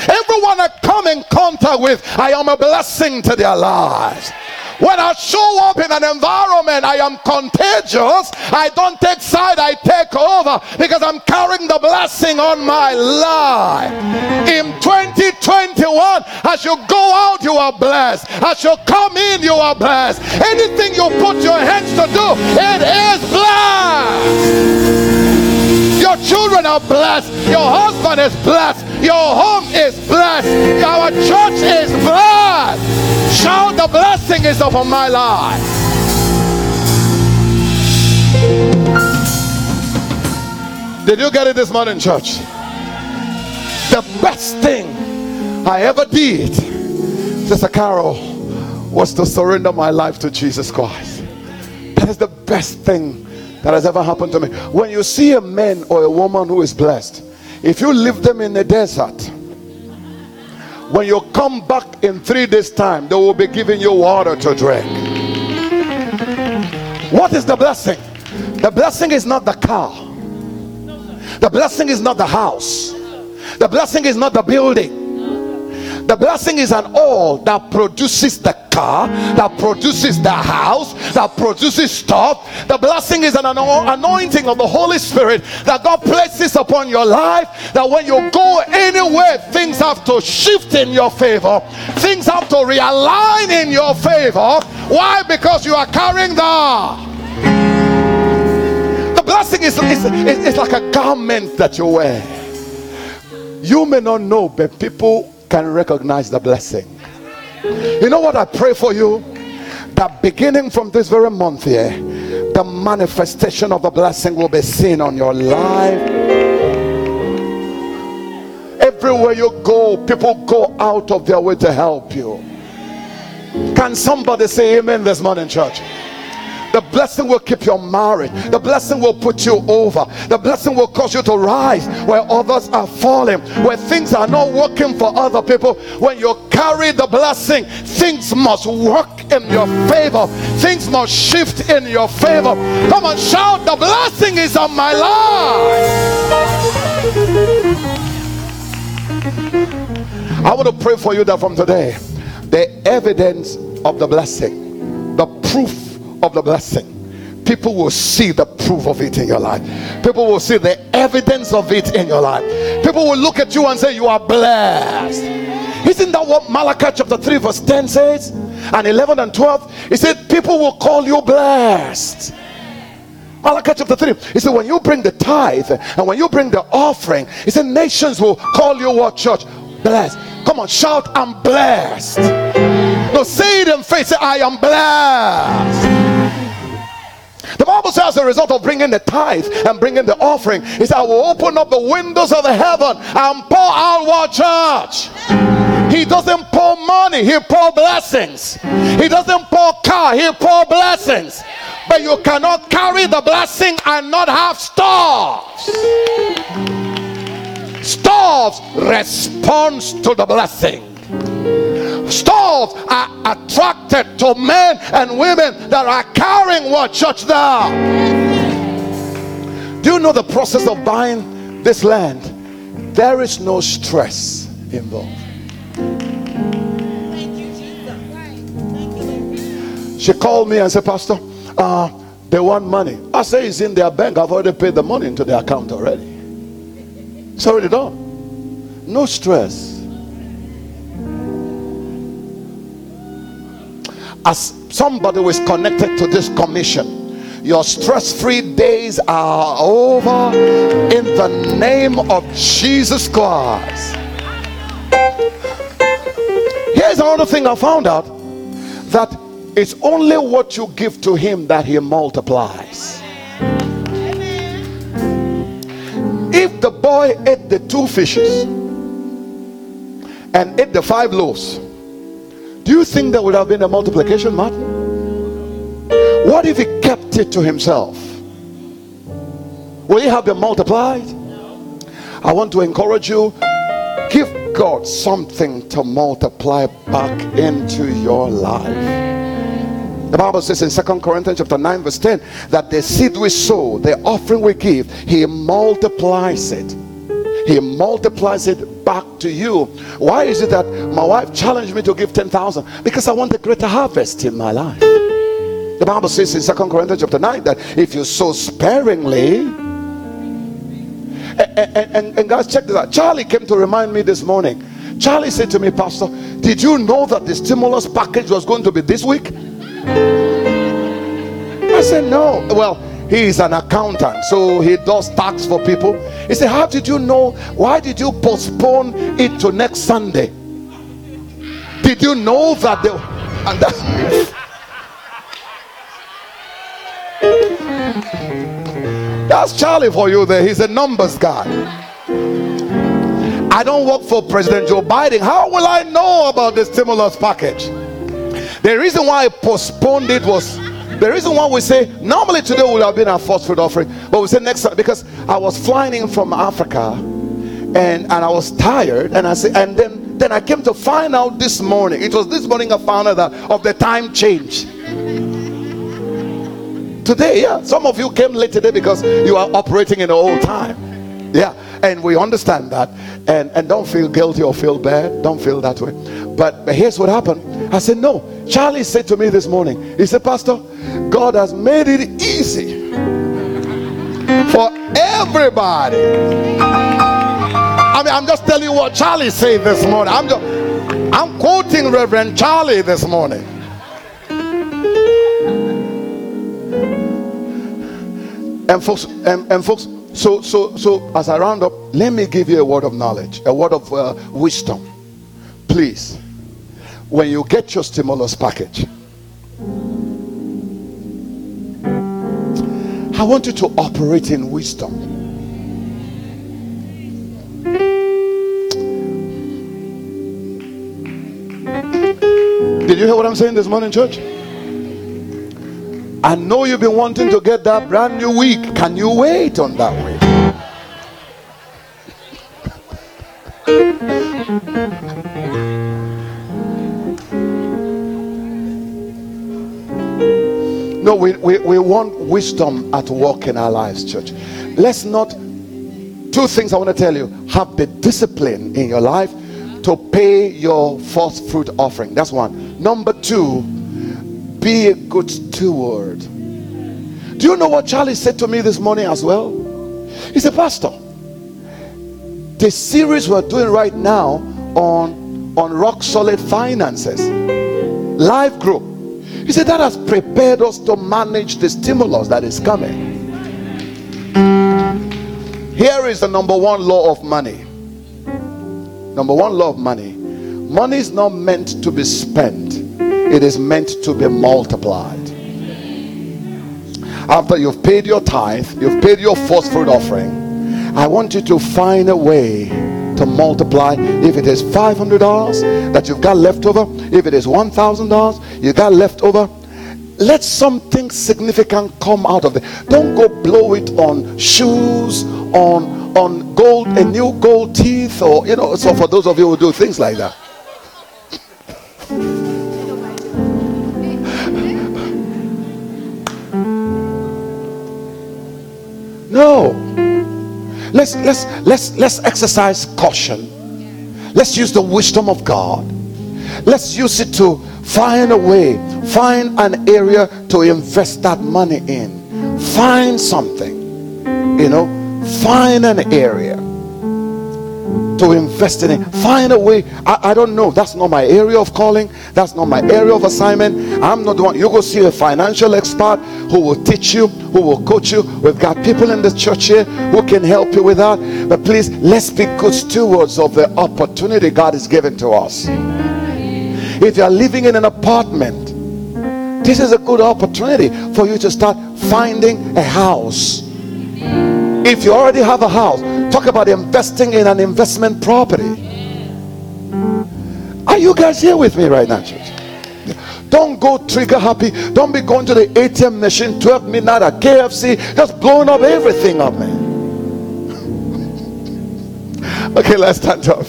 Everyone I come in contact with, I am a blessing to their lives. When I show up in an environment, I am contagious. I don't take side, I take over because I'm carrying the blessing on my life. In 2021, as you go out, you are blessed. As you come in, you are blessed. Anything you put your hands to do, it is blessed. Your children are blessed. Your husband is blessed. Your home is blessed. Our church is blessed. Shout the blessing is upon my life. Did you get it this morning, church? The best thing I ever did, Sister Carol, was to surrender my life to Jesus Christ. That is the best thing that has ever happened to me. When you see a man or a woman who is blessed, if you leave them in the desert, When you come back in three days' time, they will be giving you water to drink. What is the blessing? The blessing is not the car. The blessing is not the house. The blessing is not the building. The blessing is an all that produces the car, that produces the house, that produces stuff. The blessing is an anointing of the Holy Spirit that God places upon your life. That when you go anywhere, things have to shift in your favor, things have to realign in your favor. Why? Because you are carrying the the blessing is, is, is like a garment that you wear. You may not know, but people can recognize the blessing. You know what I pray for you? That beginning from this very month here, the manifestation of the blessing will be seen on your life. Everywhere you go, people go out of their way to help you. Can somebody say amen this morning, church? The blessing will keep your marriage. The blessing will put you over. The blessing will cause you to rise where others are falling, where things are not working for other people. When you carry the blessing, things must work in your favor. Things must shift in your favor. Come on, shout, the blessing is on my life. I want to pray for you that from today, the evidence of the blessing, the proof of the blessing people will see the proof of it in your life. People will see the evidence of it in your life. People will look at you and say you are blessed. Isn't that what malachi chapter 3 verse 10 says? And 11 and 12 he said people will call you blessed. Malachi chapter 3 he said when you bring the tithe and when you bring the offering he said nations will call you what church? Blessed. Come on shout i'm blessed no say it face, say i am blessed the Bible says, as a result of bringing the tithe and bringing the offering, is I will open up the windows of the heaven and pour out what church? He doesn't pour money, he pour blessings. He doesn't pour car, he pour blessings. But you cannot carry the blessing and not have stores. Stores responds to the blessing. Stores are attracted to men and women that are carrying what church now. Do you know the process of buying this land? There is no stress involved. She called me and said, Pastor, uh, they want money. I say it's in their bank. I've already paid the money into their account already. It's already done. No stress. As somebody who is connected to this commission. Your stress-free days are over in the name of jesus christ. Here's another thing i found out that it's only what you give to him that he multiplies. If the boy ate the two fishes and ate the five loaves do you think there would have been a multiplication, Martin? What if he kept it to himself? Will he have been multiplied? I want to encourage you give God something to multiply back into your life. The Bible says in Second Corinthians chapter 9, verse 10 that the seed we sow, the offering we give, he multiplies it. He multiplies it back to you. Why is it that my wife challenged me to give 10,000? Because I want a greater harvest in my life. The Bible says in Second Corinthians chapter 9 that if you sow sparingly, and, and, and, and guys, check this out. Charlie came to remind me this morning. Charlie said to me, Pastor, did you know that the stimulus package was going to be this week? I said, No. Well, he is an accountant, so he does tax for people. He said, How did you know? Why did you postpone it to next Sunday? Did you know that they and that, That's Charlie for you there. He's a numbers guy. I don't work for President Joe Biden. How will I know about the stimulus package? The reason why I postponed it was the reason why we say normally today would have been our first fruit offering, but we say next time because I was flying in from Africa and and I was tired and I said and then Then I came to find out this morning. It was this morning I found out that of the time change. Today, yeah. Some of you came late today because you are operating in the old time. Yeah, and we understand that. And and don't feel guilty or feel bad. Don't feel that way. But, but here's what happened. I said, No. Charlie said to me this morning, he said, Pastor, God has made it easy for everybody. I mean, I'm just telling you what Charlie said this morning. I'm just I'm quoting Reverend Charlie this morning. And folks, and, and folks, so so so as I round up, let me give you a word of knowledge, a word of uh, wisdom. Please, when you get your stimulus package, I want you to operate in wisdom. Did you hear what I'm saying this morning, church? I know you've been wanting to get that brand new week. Can you wait on that week? No, we, we, we want wisdom at work in our lives, church. Let's not, two things I want to tell you have the discipline in your life to pay your first fruit offering. That's one. Number two, be a good steward. Do you know what Charlie said to me this morning as well? He said, Pastor, the series we're doing right now on, on rock solid finances, live group, he said that has prepared us to manage the stimulus that is coming. Here is the number one law of money. Number one law of money money is not meant to be spent, it is meant to be multiplied. After you've paid your tithe, you've paid your first fruit offering, I want you to find a way to multiply. If it is $500 that you've got left over, if it is $1,000 you got left over, let something significant come out of it. Don't go blow it on shoes, on on gold, a new gold teeth, or you know. So for those of you who do things like that. No. Let's let's let's let's exercise caution. Let's use the wisdom of God. Let's use it to find a way, find an area to invest that money in. Find something, you know, find an area to invest in it. Find a way. I, I don't know. That's not my area of calling. That's not my area of assignment. I'm not the one. You go see a financial expert who will teach you, who will coach you. We've got people in the church here who can help you with that. But please, let's be good stewards of the opportunity God has given to us. If you are living in an apartment, this is a good opportunity for you to start finding a house. If you already have a house, talk about investing in an investment property. Are you guys here with me right now, church? Don't go trigger happy. Don't be going to the ATM machine 12 midnight at KFC, just blowing up everything up, man. *laughs* okay, let's stand up.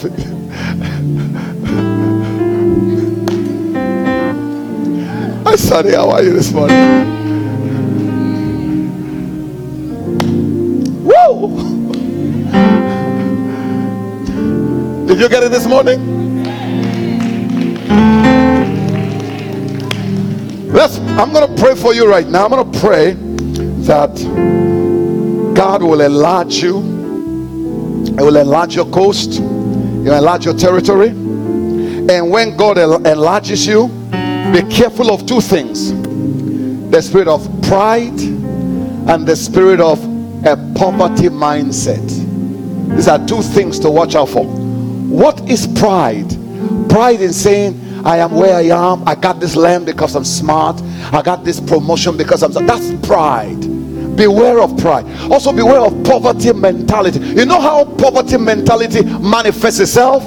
Hi, Sonny, how are you this morning? You get it this morning? Let's, I'm going to pray for you right now. I'm going to pray that God will enlarge you. It will enlarge your coast. Will enlarge your territory. And when God enlarges you, be careful of two things the spirit of pride and the spirit of a poverty mindset. These are two things to watch out for. What is pride? Pride in saying, I am where I am. I got this land because I'm smart. I got this promotion because I'm. That's pride. Beware of pride. Also, beware of poverty mentality. You know how poverty mentality manifests itself?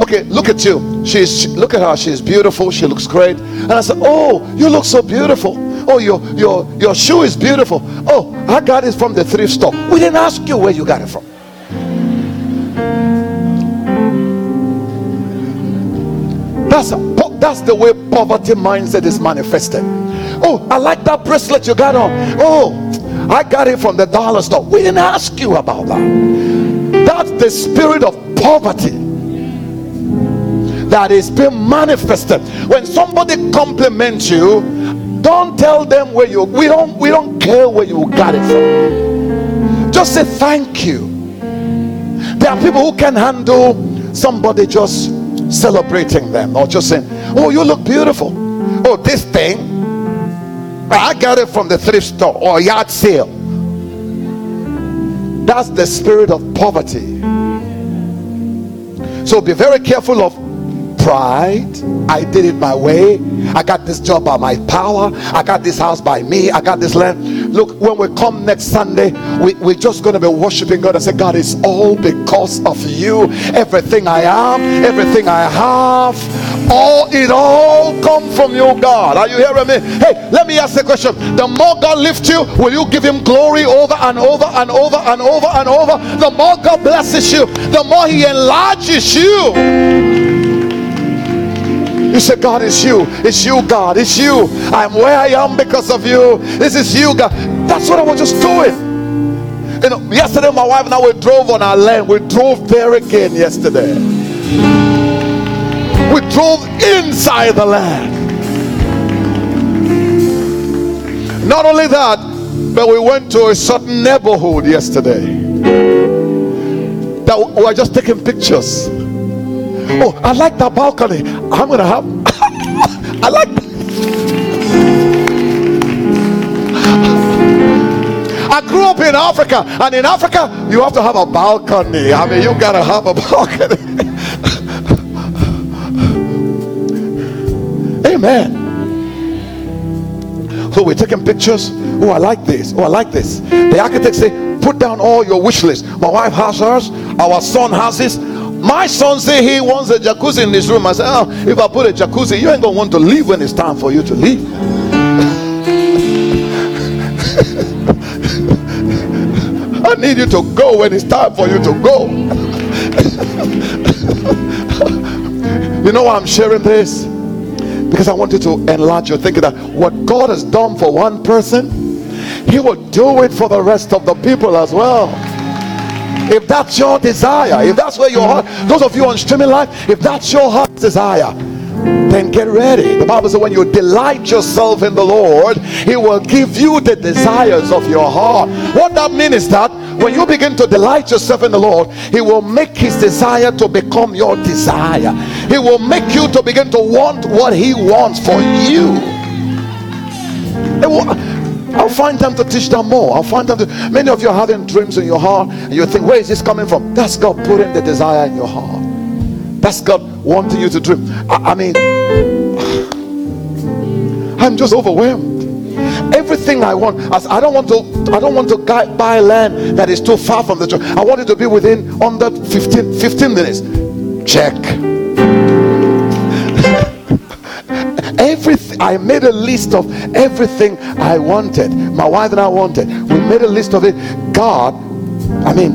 Okay, look at you. She's look at her. She's beautiful. She looks great. And I said, "Oh, you look so beautiful. Oh, your your your shoe is beautiful. Oh, I got it from the thrift store. We didn't ask you where you got it from. That's that's the way poverty mindset is manifested. Oh, I like that bracelet you got on. Oh, I got it from the dollar store. We didn't ask you about that. That's the spirit of poverty that is being manifested. When somebody compliments you, don't tell them where you we don't we don't care where you got it from. Just say thank you. There are people who can handle somebody just celebrating them or just saying, Oh, you look beautiful. Oh, this thing, I got it from the thrift store or yard sale. That's the spirit of poverty. So be very careful of pride. I did it my way. I got this job by my power. I got this house by me. I got this land. Look, when we come next Sunday, we, we're just going to be worshiping God and say, God, it's all because of you. Everything I am, everything I have, all it all come from you, God. Are you hearing me? Hey, let me ask a question. The more God lifts you, will you give him glory over and over and over and over and over? The more God blesses you, the more he enlarges you. You say, God, it's you. It's you, God. It's you. I'm where I am because of you. This is you, God. That's what I was just doing. You know, yesterday my wife and I we drove on our land. We drove there again yesterday. We drove inside the land. Not only that, but we went to a certain neighborhood yesterday. That we were just taking pictures. Oh, I like that balcony. I'm gonna have. *laughs* I like. I grew up in Africa, and in Africa, you have to have a balcony. I mean, you gotta have a *laughs* balcony. Amen. So we're taking pictures. Oh, I like this. Oh, I like this. The architect say, put down all your wish list. My wife has hers. Our son has his. My son say he wants a jacuzzi in this room. I said, oh, ah, if I put a jacuzzi, you ain't gonna want to leave when it's time for you to leave. *laughs* I need you to go when it's time for you to go. *laughs* you know why I'm sharing this? Because I want you to enlarge your thinking that what God has done for one person, He will do it for the rest of the people as well. If that's your desire, if that's where your heart, those of you on streaming live, if that's your heart's desire, then get ready. The Bible says, when you delight yourself in the Lord, He will give you the desires of your heart. What that means is that when you begin to delight yourself in the Lord, He will make His desire to become your desire. He will make you to begin to want what He wants for you. I'll find time to teach them more. I'll find time to. Many of you are having dreams in your heart, and you think, where is this coming from? That's God putting the desire in your heart. That's God wanting you to dream. I, I mean, *sighs* I'm just overwhelmed. Everything I want, I don't want to, I don't want to buy land that is too far from the church. I want it to be within under 15, 15 minutes. Check. Everything i made a list of everything i wanted. My wife and i wanted. We made a list of it. God i mean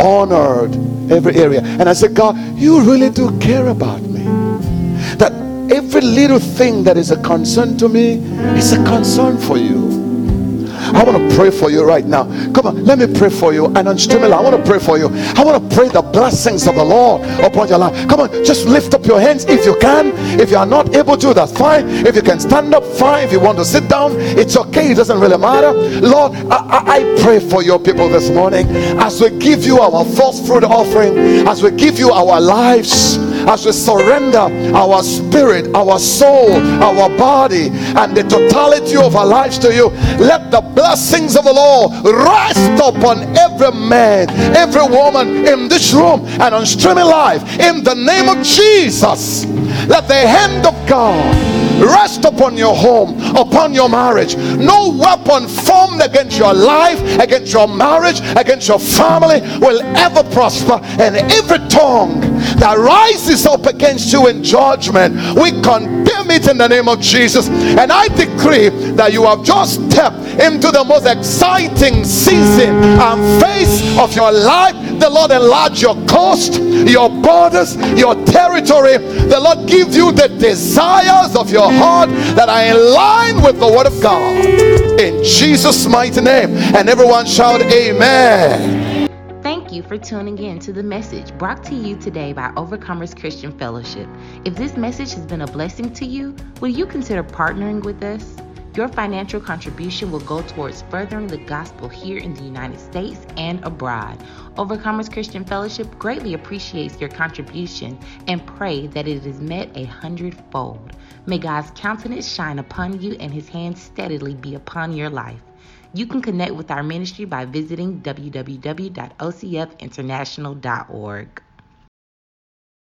honored every area. And i said god you really do care about me. That every little thing that is a concern to me is a concern for you I want to pray for you right now. Come on, let me pray for you. And on streaming, I want to pray for you. I want to pray the blessings of the Lord upon your life. Come on, just lift up your hands if you can. If you are not able to, that's fine. If you can stand up, fine. If you want to sit down, it's okay. It doesn't really matter. Lord, I, I, I pray for your people this morning as we give you our first fruit offering, as we give you our lives as we surrender our spirit, our soul, our body, and the totality of our lives to you, let the blessings of the Lord rest upon every man, every woman in this room and on streaming live in the name of Jesus. Let the hand of God rest upon your home, upon your marriage. No weapon formed against your life, against your marriage, against your family will ever prosper, and every tongue that rises up against you in judgment, we condemn it in the name of Jesus. And I decree that you have just stepped into the most exciting season and phase of your life. The Lord enlarge your coast, your borders, your territory. The Lord give you the desires of your heart that are in line with the word of God. In Jesus' mighty name. And everyone shout, Amen. Thank you for tuning in to the message brought to you today by Overcomers Christian Fellowship. If this message has been a blessing to you, will you consider partnering with us? Your financial contribution will go towards furthering the gospel here in the United States and abroad. Overcomers Christian Fellowship greatly appreciates your contribution and pray that it is met a hundredfold. May God's countenance shine upon you and his hand steadily be upon your life. You can connect with our ministry by visiting www.ocfinternational.org.